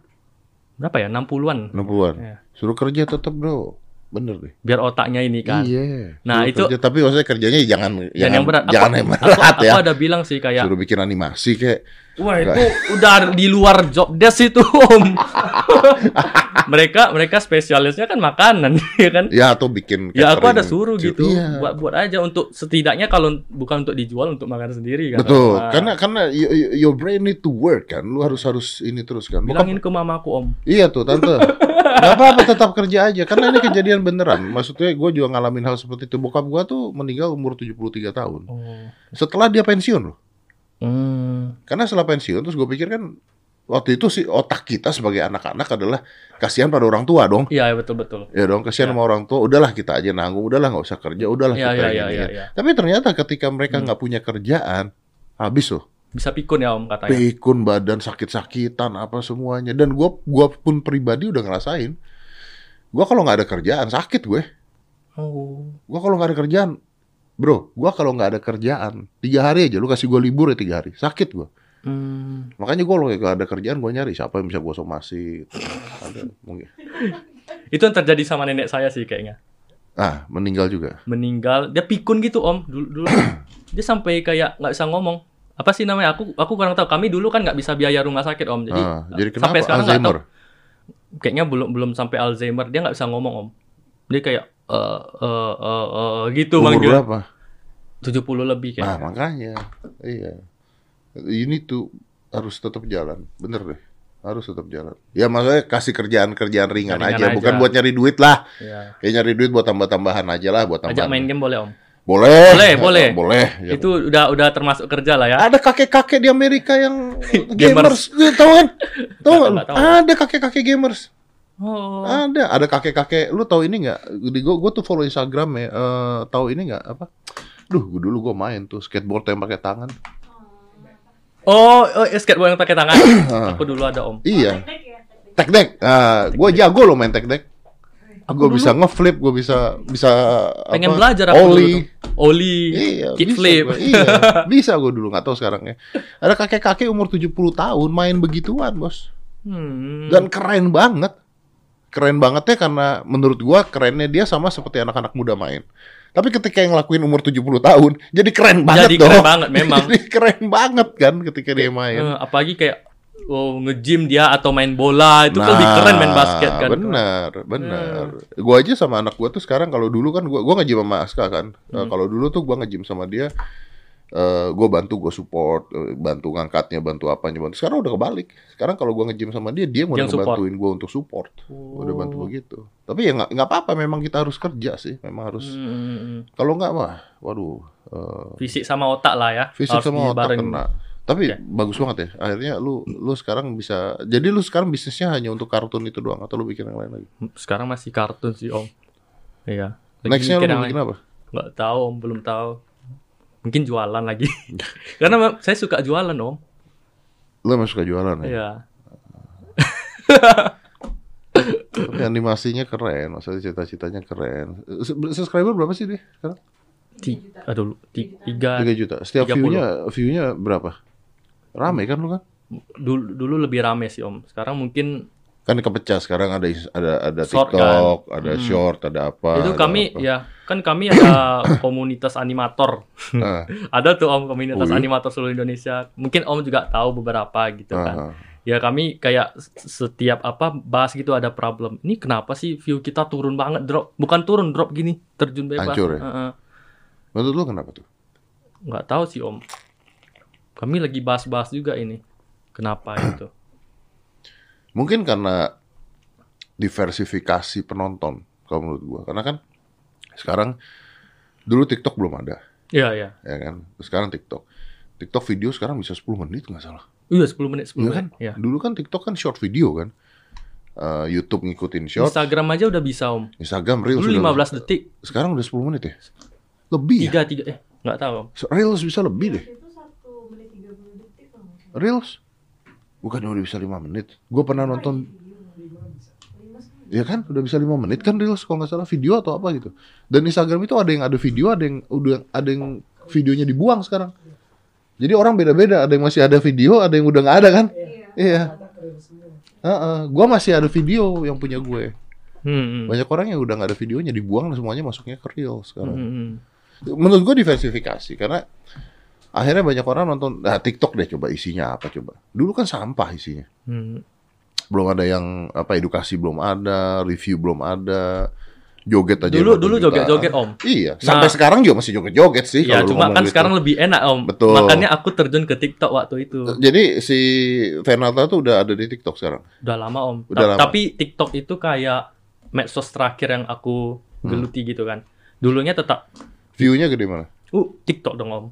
berapa ya? 60-an. 60-an. Iya. Suruh kerja tetap bro. Bener deh. Biar otaknya ini kan. Iya. Nah, Suruh itu- kerja, tapi maksudnya kerjanya jangan Dan jangan yang berat. Aku, jangan yang aku, berat aku ya. ada bilang sih kayak Suruh bikin animasi kayak Wah itu udah di luar job desk itu om. mereka mereka spesialisnya kan makanan ya kan. ya atau bikin Ya aku catering. ada suruh gitu Iya. buat buat aja untuk setidaknya kalau bukan untuk dijual untuk makan sendiri kan. Betul, Nah, karena karena your brain need to work kan, lu harus harus ini terus kan. Bokap- bilangin ke mamaku om. Iya tuh tante. Gak apa-apa tetap kerja aja karena ini kejadian beneran. Maksudnya gue juga ngalamin hal seperti itu. Bokap gue tuh meninggal umur 73 tahun. Oh. Setelah dia pensiun loh. Hmm. Karena setelah pensiun terus gue pikir kan waktu itu sih otak kita sebagai anak-anak adalah kasihan pada orang tua dong. Iya betul betul. Ya dong, kasihan sama orang tua. Udahlah kita aja nanggung, udahlah nggak usah kerja, udahlah Iya kita iya ini. ini. Ya. Tapi ternyata ketika mereka nggak punya kerjaan, habis loh. Bisa pikun ya om katanya. pikun badan sakit-sakitan apa semuanya dan gua gua pun pribadi udah ngerasain gua kalau nggak ada kerjaan sakit gue Oh. gua kalau nggak ada kerjaan bro gua kalau nggak ada kerjaan tiga hari aja lu kasih gua libur ya tiga hari. Sakit gua. Hmm. makanya gua kalau nggak ada kerjaan gua nyari siapa yang bisa gua somasi. Ada mungkin. Itu yang terjadi sama nenek saya sih kayaknya. ah meninggal juga. Meninggal. Dia pikun gitu om dulu, dulu. Dia sampai kayak nggak bisa ngomong. Apa sih namanya? Aku aku kurang tahu. Kami dulu kan nggak bisa biaya rumah sakit om. Jadi ah, jadi kenapa? sampai sekarang nggak Alzheimer? tahu. Kayaknya belum belum sampai Alzheimer. Dia nggak bisa ngomong om. Dia kayak eh eh eh eh, gitu Umur manggil berapa? 70 lebih Nah, kayak makanya. Iya. Ini tuh harus tetap jalan. Bener deh. Harus tetap jalan. Ya maksudnya kasih kerjaan-kerjaan ringan, Ringan aja. aja. bukan buat nyari duit lah. ya. Kayak nyari duit buat tambah-tambahan aja lah, buat ajak tambahan. main game boleh om Boleh. Boleh, boleh. Boleh. Ya. itu udah udah termasuk kerja lah ya Ada kakek-kakek di Amerika yang Gamers. gamers. Tahu kan? Tahu nggak tahu. Ada kakek-kakek gamers. Oh Ada, ada kakek-kakek. Lu tahu ini nggak? Di gua, gua tuh follow Instagram ya. eh, tahu ini nggak apa? Duh, gua dulu gua main tuh skateboard yang pakai tangan. oh, oh skateboard yang pakai tangan aku dulu ada om Iya. Ya. Tech deck. Ah, gua jago loh main tech deck. Aku Gue bisa ngeflip, gue bisa bisa pengen apa, belajar aku dulu Ollie. tuh. Oli Iya, kick bisa flip gua. Iya, bisa gue dulu nggak tahu sekarang ya. Ada kakek-kakek umur 70 tahun main begituan, Bos. Hmm. Dan keren banget. Keren bangetnya karena menurut gua kerennya dia sama seperti anak-anak muda main. Tapi ketika yang ngelakuin umur 70 tahun, jadi keren banget Jadi dong. keren banget, memang. jadi keren banget kan ketika dia main. Eh, apalagi kayak oh nge-gym dia atau main bola itu kan lebih keren main basket kan. Nah, Benar, benar. Gua aja sama anak gua tuh sekarang kalau dulu kan gua gua nge-gym sama Aska kan. Eh, Hmm. kalau dulu tuh gua nge-gym sama dia eh gua bantu, gua support, eh, bantu ngangkatnya, bantu apanya, bantu. Sekarang udah kebalik. Sekarang kalau gua nge-gym sama dia, dia mau ngebantuin gua untuk support. Udah bantu Oh. begitu. Tapi ya nggak apa-apa, memang kita harus kerja sih, memang harus. Hmm, hmm, hmm. Kalau nggak mah, waduh, eh, Fisik sama otak lah ya. fisik Harus sama otak kena. Tapi Oke. bagus banget ya. Akhirnya lu lu sekarang bisa. Jadi lu sekarang bisnisnya hanya untuk kartun itu doang atau lu bikin yang lain lagi? Sekarang masih kartun sih om. Iya. Lagi Nextnya lu bikin lain. apa? Nggak tahu om, belum tahu. Mungkin jualan lagi. Karena saya suka jualan om. Lu emang suka jualan ya? Iya. Tapi animasinya keren, maksudnya cita-citanya keren. Subscriber berapa sih dia sekarang? Ti- aduh, ti- tiga. 3 juta. Setiap 30. view-nya view-nya berapa? Rame kan lu kan? Dulu, dulu lebih rame sih om. Sekarang mungkin Kan kepecah sekarang ada ada ada Short, TikTok, ada Hmm. short, ada apa. itu ada kami apa. ya kan kami ada komunitas animator. Ah, ada tuh om komunitas Wih. animator seluruh Indonesia. Mungkin om juga tahu beberapa gitu kan. ah, ah. Ya kami kayak setiap apa bahas gitu ada problem. Ini kenapa sih view kita turun banget drop? Bukan turun drop gini, terjun bebas. Hancur ya? Heeh. Menurut lu kenapa tuh? Nggak tahu sih om. Kami lagi bahas-bahas juga ini. Kenapa itu? Mungkin karena diversifikasi penonton kalau menurut gua. Karena kan sekarang dulu TikTok belum ada, Iya, iya. ya kan? Sekarang TikTok. TikTok video sekarang bisa 10 menit nggak salah. Iya, 10 menit, 10 Iya menit. kan? Iya. Dulu kan TikTok kan short video kan. Eh, YouTube ngikutin short, Instagram aja udah bisa om. Instagram Reels Dulu sudah 15 detik. Sekarang udah 10 menit ya? Lebih ya? Tiga, tiga, eh nggak tahu om. Reels bisa lebih deh. Itu satu menit 30 detik kalau nggak salah. Reels. Bukan udah bisa 5 menit. Gue pernah nonton Ya kan, udah bisa 5 menit kan Reels kalau nggak salah video atau apa gitu. Dan Instagram itu ada yang ada video, ada yang udah ada yang videonya dibuang sekarang. Jadi orang beda-beda, ada yang masih ada video, ada yang udah nggak ada kan? Iya. Heeh, gua masih ada video yang punya gue. Hmm, hmm. Banyak orang yang udah nggak ada videonya dibuang semuanya masuknya ke Reels Hmm, sekarang. hmm. Menurut gue diversifikasi karena akhirnya banyak orang nonton nah TikTok deh coba isinya apa coba. Dulu kan sampah isinya. Hmm. Belum ada yang apa edukasi belum ada, review belum ada. Joget aja Dulu dulu joget-joget om. Iya, sampai Nah. sekarang juga masih joget-joget sih Ya cuma kan gitu. sekarang lebih enak om. Betul. Makanya aku terjun ke TikTok waktu itu. Jadi si Fernanda tuh udah ada di TikTok sekarang. Udah lama om. Udah Ta- lama. Tapi TikTok itu kayak medsos terakhir yang aku Hmm. geluti gitu kan. Dulunya tetap View-nya gede mana? uh TikTok dong om.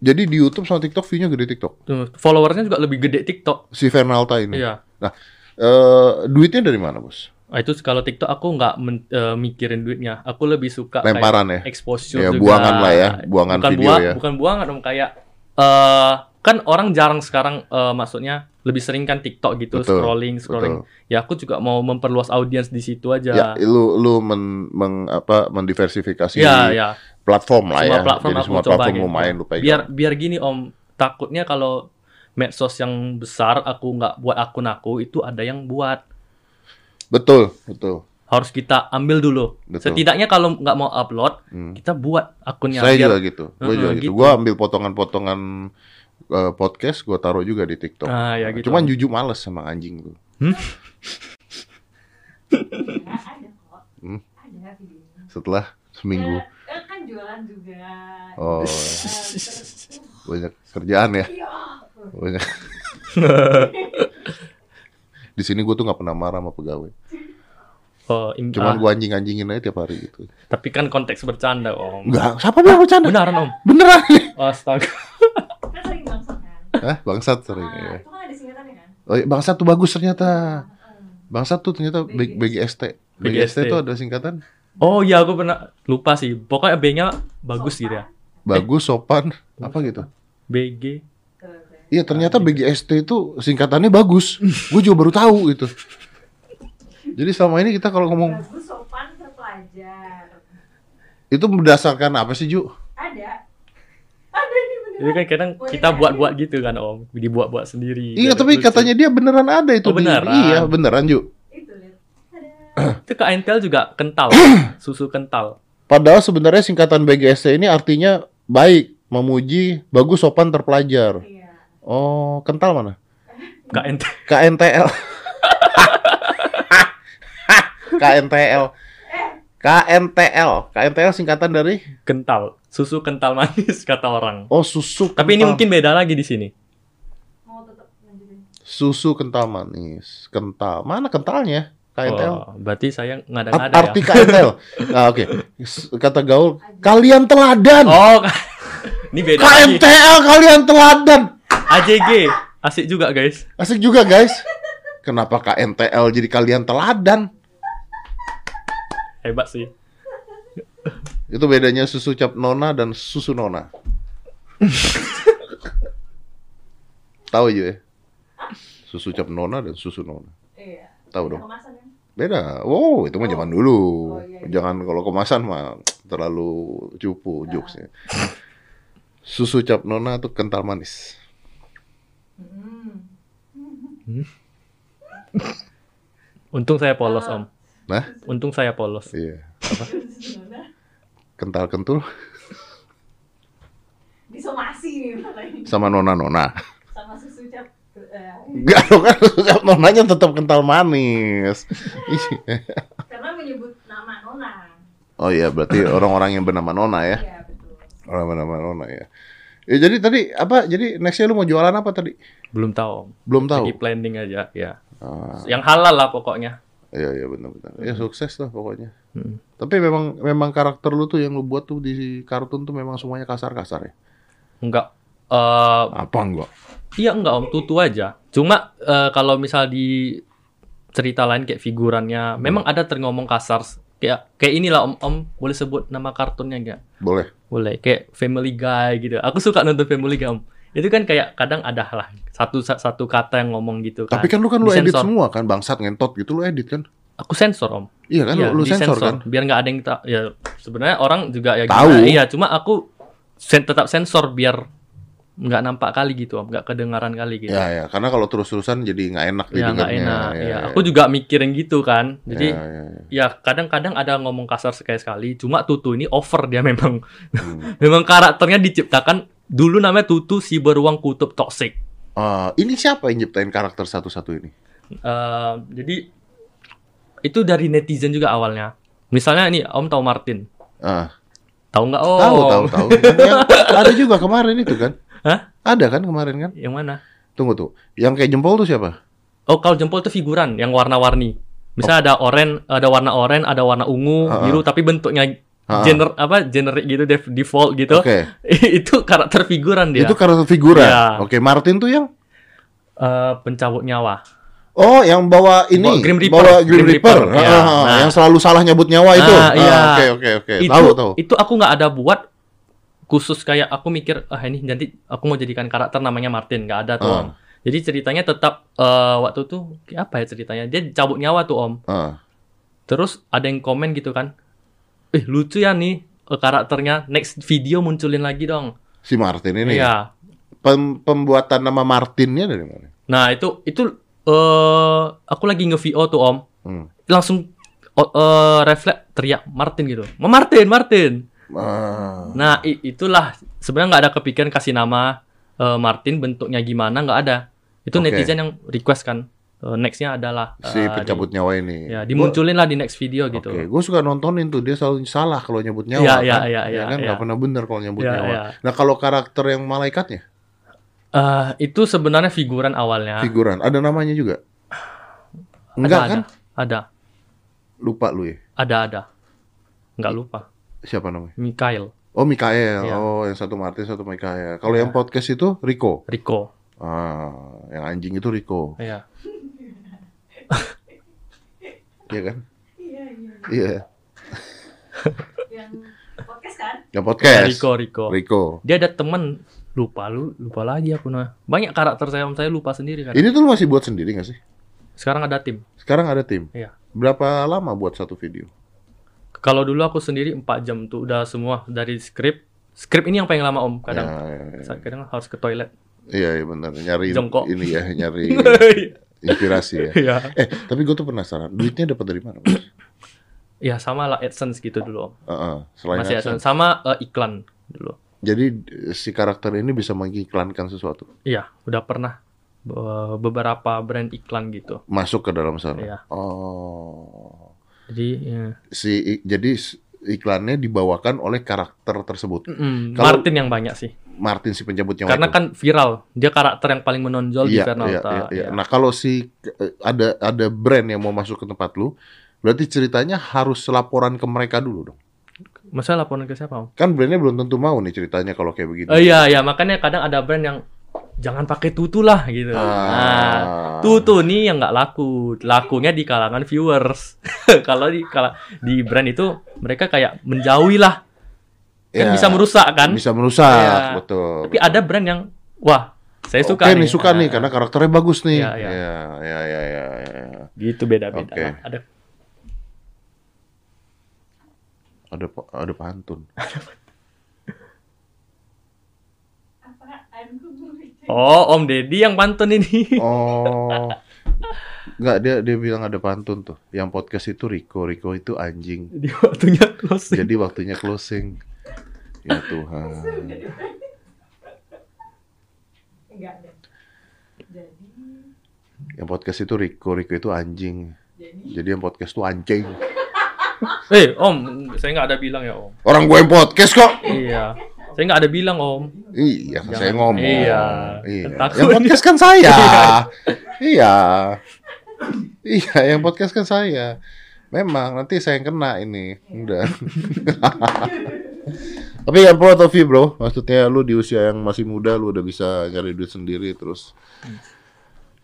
Jadi di YouTube sama TikTok view-nya gede TikTok. Tuh, followersnya juga lebih gede TikTok. Si Fernalta ini. Iya. Nah, eh, duitnya dari mana, Bos? Nah, itu kalau TikTok aku nggak men- eh, mikirin duitnya. Aku lebih suka Lemparan kayak ya? exposure Ya, juga. buangan lah ya, buangan bukan video ya. Bukan buangan om kayak eh kan orang jarang sekarang eh, maksudnya lebih sering kan TikTok gitu Betul, scrolling scrolling. Ya aku juga mau memperluas audiens di situ aja. Ya, lu lu men, meng- apa mendiversifikasi Ya, ya. Platform lah Semua ya. platform Jadi semua platform gitu. lu main lu pegang. Biar biar gini Om, takutnya kalau medsos yang besar aku nggak buat akun aku itu ada yang buat. Betul, betul. Harus kita ambil dulu. Betul. Setidaknya kalau nggak mau upload, Hmm. kita buat akunnya. Saya biar- juga gitu. Gue Heeh, juga gitu. gitu. Gua ambil potongan-potongan eh, podcast, gua taruh juga di TikTok. Ah, ya gitu. Cuman jujur males sama anjing kok. Hmm. Videonya. Setelah seminggu. Kan jualan juga. Oh, terus- banyak kerjaan ya. Iya. Banyak. Di sini gue tuh nggak pernah marah sama pegawai. Oh, im- Cuman ah, gue anjing-anjingin aja tiap hari gitu. tapi kan konteks bercanda om. Enggak, siapa bilang bercanda? Beneran om. Beneran. Astaga. Kan sering bangsat kan. Hah, bangsat sering Ah, ya. itu kan ada singkatannya kan. Oh, iya, bangsat tuh bagus ternyata. Heeh. Bangsat tuh ternyata BGST. BGST BGST. itu ada singkatan Oh iya aku pernah lupa sih. Pokoknya B-nya bagus gitu ya. bagus, sopan, apa gitu. BG. Iya, ternyata BGST itu singkatannya bagus. Gue juga baru tahu gitu. Jadi selama ini kita kalau ngomong Bagus sopan terpelajar. itu berdasarkan apa sih, Ju? Ada. Ada ini beneran. Jadi kan kadang Boleh kita buat-buat gitu kan om. Dibuat-buat sendiri. Iya, tapi lucu. katanya dia beneran ada itu. Oh, di- beneran? Iya, beneran, Ju. Itu. Itu ke Intel juga kental. Susu kental. Padahal sebenarnya singkatan BGST ini artinya baik, memuji, bagus, sopan, terpelajar. Iya. Oh, kental mana? Intel. KNTL. KNTL. KNTL. KNTL singkatan dari Kental. Susu kental manis kata orang. Oh, susu. Tapi ini kental. mungkin beda lagi di sini. Mau tetap lanjutin. susu kental manis. Kental. Mana kentalnya? KNTL. Oh, berarti saya ngada-ngada arti ya. KNTL. Nah, oke. S- Kata gaul, kalian teladan. Oh, ini beda lagi. KNTL kalian teladan. AJG. Asik juga guys. Asik juga, guys. Kenapa KNTL jadi kalian teladan? Hebat sih. Itu bedanya susu cap nona dan susu nona. Tahu aja ya? Susu cap nona dan susu nona. Iya. Tahu dong. Kemasan kan? Beda. Wow, itu mah zaman dulu. Oh, iya, iya. Jangan kalau kemasan mah terlalu cupu jokesnya. Susu cap nona tuh kental manis. Hmm. Untung saya polos om. Nah, Untung saya polos. iya. Gimana? Kental kentul Disomasi nih sama nona nona. Sama susu cap. eh, Enggak dong kan nonanya tetap kental manis. Iya. karena menyebut nama Nona. oh iya, berarti orang-orang yang bernama nona ya. Iya betul. Orang bernama nona ya. Ya jadi tadi apa? Jadi nextnya lu mau jualan apa tadi? Belum tahu. Belum tahu. Lagi planning aja ya. Ah, Yang halal lah pokoknya. iya iya benar-benar. Ya sukses lah pokoknya. Hmm. Tapi memang memang karakter lu tuh yang lu buat tuh di kartun tuh memang semuanya kasar-kasar ya. Enggak. eh Apa enggak? Iya enggak om. Tutu aja. Cuma eh, kalau misal di cerita lain kayak figurannya, Hmm. memang ada terngomong kasar. Kayak kayak inilah om. Om boleh sebut nama kartunnya enggak? Boleh. Boleh. Kayak Family Guy gitu. Aku suka nonton Family Guy om. Itu kan kayak kadang ada lah satu satu kata yang ngomong gitu kan. Tapi kan lu kan lu edit semua kan bangsat ngentot gitu lu edit kan? Aku sensor om. Iya kan Iya, lu, lu sensor disensor. kan? Biar nggak ada yang tak. Ya sebenarnya orang juga ya Tahu. gimana, Iya, cuma aku sen- tetap sensor biar nggak nampak kali gitu om, nggak kedengaran kali gitu. Ya ya, karena kalau terus-terusan jadi nggak enak Ya nggak enak. Ya, Ya, ya. aku juga mikirin gitu kan. Jadi Ya, ya, ya. ya kadang-kadang ada ngomong kasar sekali-sekali. Cuma Tutu ini over dia memang. Hmm. memang karakternya diciptakan dulu namanya Tutu si beruang kutub toxic. Ah, ini siapa yang nyiptain karakter satu-satu ini? Eh, jadi itu dari netizen juga awalnya. Misalnya ini Om tahu Martin. Ah, Tahu nggak? Oh. tahu tahu tahu. Ada juga kemarin itu kan? Hah? Ada kan kemarin kan? Yang mana? Tunggu tuh. Yang kayak jempol tuh siapa? Oh, kalau jempol itu figuran yang warna-warni. Misalnya ada oranye, ada warna oranye, ada warna ungu, Ah, ah. biru, tapi bentuknya gener apa generic gitu, def- default gitu. Oke. itu karakter figuran dia. Itu karakter figuran. Iya. Oke, Martin tuh yang Eh, pencabut nyawa. Oh, yang bawa ini, Bawa Grim Reaper. bawa Grim Grim Reaper. Reaper, iya. Ah, Nah. yang selalu salah nyebut nyawa itu. Ah, iya. Ah, Oke, oke, oke. itu Tahu, tahu. itu aku nggak ada buat khusus kayak aku mikir ah ini nanti aku mau jadikan karakter namanya Martin nggak ada tuh Ah. om. Jadi ceritanya tetap eh, waktu tuh kayak apa ya ceritanya? Dia cabut nyawa tuh om. Ah. Terus ada yang komen gitu kan, eh lucu ya nih eh, karakternya. Next video munculin lagi dong. Si Martin ini. Iya. Pem- pembuatan nama Martinnya dari mana? Nah itu itu eh aku lagi nge VO tuh om. Hmm. Langsung eh, refleks teriak Martin gitu. "Ma, Martin, Martin. Ah. Nah itulah sebenarnya nggak ada kepikiran kasih nama eh, Martin bentuknya gimana nggak ada. Itu Oke. netizen yang request kan. eh, nextnya adalah Si eh, pencabut nyawa ini. di, ya dimunculin lah di next video gitu. Oke, gue suka nontonin tuh dia selalu salah kalau nyebut nyawa. Iya, kan? iya, iya, Ya iya, kan nggak pernah bener kalau nyebut Iya, nyawa. iya. Nah kalau karakter yang malaikatnya, Eh, itu sebenarnya figuran awalnya. figuran, ada namanya juga? Ada, Enggak ada, kan? Ada, Lupa lu ya. ada, ada. Nggak lupa. Siapa namanya? Mikael, Oh Mikael. Iya. Oh yang satu Martin, satu Mikael. Kalau Iya. yang podcast itu Rico. Rico. Ah, yang anjing itu Rico. Iya. Iya kan? Iya, iya. Iya. Yang podcast kan? Yang podcast. Rico, Rico. Rico. Dia ada temen lupa lu lupa lagi aku nah banyak karakter saya saya lupa sendiri kan Ini tuh lu masih buat sendiri gak sih? sekarang ada tim Sekarang ada tim. Iya. Berapa lama buat satu video? Kalau dulu aku sendiri 4 jam tuh udah semua dari skrip skrip ini yang paling lama om kadang Ya, ya, ya. kadang harus ke toilet Iya, iya benar. Nyari Jongkok. ini ya, nyari inspirasi ya. Iya. Eh, tapi gue tuh penasaran, duitnya dapat dari mana? Bos? ya sama lah AdSense gitu dulu om Heeh, selain masih AdSense. AdSense sama eh, iklan dulu Jadi eh, si karakter ini bisa mengiklankan sesuatu, iya udah pernah eh, beberapa brand iklan gitu masuk ke dalam sana. Iya. Oh, jadi ya. si jadi iklannya dibawakan oleh karakter tersebut. Mm, Kalau- Martin yang banyak sih Martin si penjabut nyawa karena itu. kan viral dia karakter yang paling menonjol di Iya, iya, iya, iya. Iya. Nah, kalau si eh, ada ada brand yang mau masuk ke tempat lu, berarti ceritanya harus laporan ke mereka dulu dong. Masalah laporan ke siapa? Kan brandnya belum tentu mau nih ceritanya kalau kayak begini. Oh iya iya makanya kadang ada brand yang jangan pakai tutu lah gitu. Nah, Ah. tutu nih yang nggak laku, lakunya di kalangan viewers. Kalau di kala, di brand itu mereka kayak menjauhi lah, kan Ya, bisa merusak kan. Bisa merusak, Iya. betul. Tapi ada brand yang wah saya suka Oke nih. nih suka Nah, nih karena karakternya bagus nih. Iya, iya. Iya, iya, iya, iya, iya. gitu beda-beda. Oke. lah. Ada Ada ada pantun. Apaan? Oh Om Deddy yang pantun ini. Oh. Enggak, dia dia bilang ada pantun tuh. Yang podcast itu Rico, Rico itu anjing. Di waktunya closing. Jadi waktunya closing. Ya Tuhan. Enggak. Jadi, Yang podcast itu Rico, Rico itu anjing. jadi Jadi yang podcast itu anjing. Eh Om, saya nggak ada bilang ya Om. Orang gue yang podcast kok. Iya. Saya nggak ada bilang Om. Iya, kan Jangan. saya ngomong. Iya. Iya. Takut. Yang podcast kan saya. iya. Iya, yang podcast kan saya. Memang nanti saya yang kena ini. Udah. Tapi yang proud of you, bro. Maksudnya lu di usia yang masih muda lu udah bisa nyari duit sendiri terus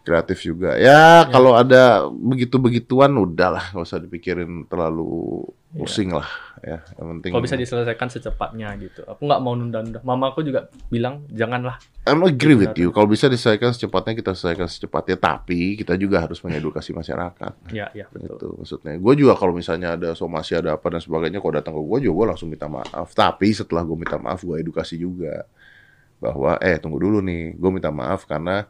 kreatif juga. Ya, kalau ada begitu-begituan udahlah, nggak usah dipikirin terlalu pusing lah ya. Yang penting Kalau bisa diselesaikan secepatnya gitu. Aku nggak mau nunda-nunda. Mama aku juga bilang janganlah. I'm agree with you. Kalau bisa diselesaikan secepatnya kita selesaikan secepatnya. Tapi kita juga harus mengedukasi masyarakat. Ya, ya betul. Itu maksudnya. Gue juga kalau misalnya ada somasi ada apa dan sebagainya, kalau datang ke gue juga gue langsung minta maaf. Tapi setelah gue minta maaf, gue edukasi juga bahwa eh tunggu dulu nih, gue minta maaf karena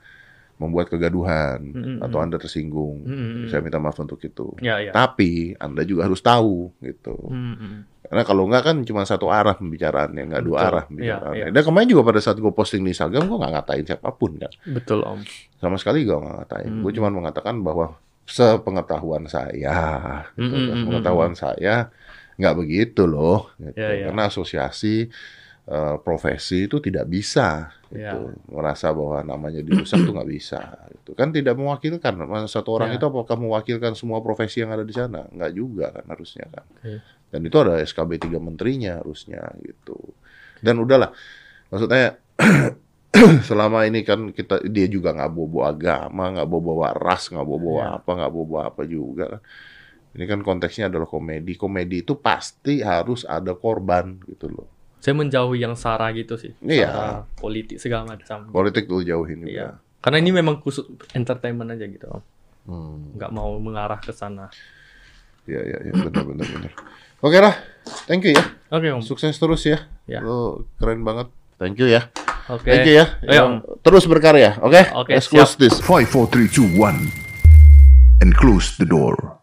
membuat kegaduhan Mm-mm. atau anda tersinggung. Mm-mm. Saya minta maaf untuk itu. Ya, ya. Tapi anda juga harus tahu gitu. Mm-mm. Karena kalau enggak kan cuma satu arah pembicaraannya, enggak dua arah Iya, pembicaraannya. iya. Dan kemarin juga pada saat gue posting di Instagram, gue nggak ngatain siapa pun kan. Betul Om. Sama sekali gue nggak ngatain. Hmm. Gue cuma mengatakan bahwa sepengetahuan saya, gitu Hmm, kan. hmm, sepengetahuan saya nggak begitu loh. Gitu. Iya, iya. Karena asosiasi eh, profesi itu tidak bisa Iya. gitu. merasa bahwa namanya dirusak tuh nggak bisa. Gitu. Kan tidak mewakilkan. Satu orang Iya. itu apakah mewakilkan semua profesi yang ada di sana? Nggak juga kan harusnya kan. Oke. Dan itu ada SKB 3 menterinya harusnya gitu. Dan udahlah, maksudnya selama ini kan kita dia juga nggak bawa agama, nggak bawa bawa ras, nggak bawa bawa Iya. apa, nggak bawa bawa apa juga. kan. Ini kan konteksnya adalah komedi. Komedi itu pasti harus ada korban gitu loh. Saya menjauhi yang sara gitu sih. Iya. Sara politik segala macam. Politik tuh jauhin juga. Iya. Karena ini memang khusus entertainment aja gitu Om. Hmm. Nggak mau mengarah ke sana. Iya iya iya benar benar benar. Oke lah, thank you ya. Oke Om. Sukses terus ya. Ya. Lo keren banget. Thank you ya. Oke. Thank you ya. Ayo, Om. Terus berkarya, oke? Oke, Let's siap. close this. 5, 4, 3, 2, 1. And close the door.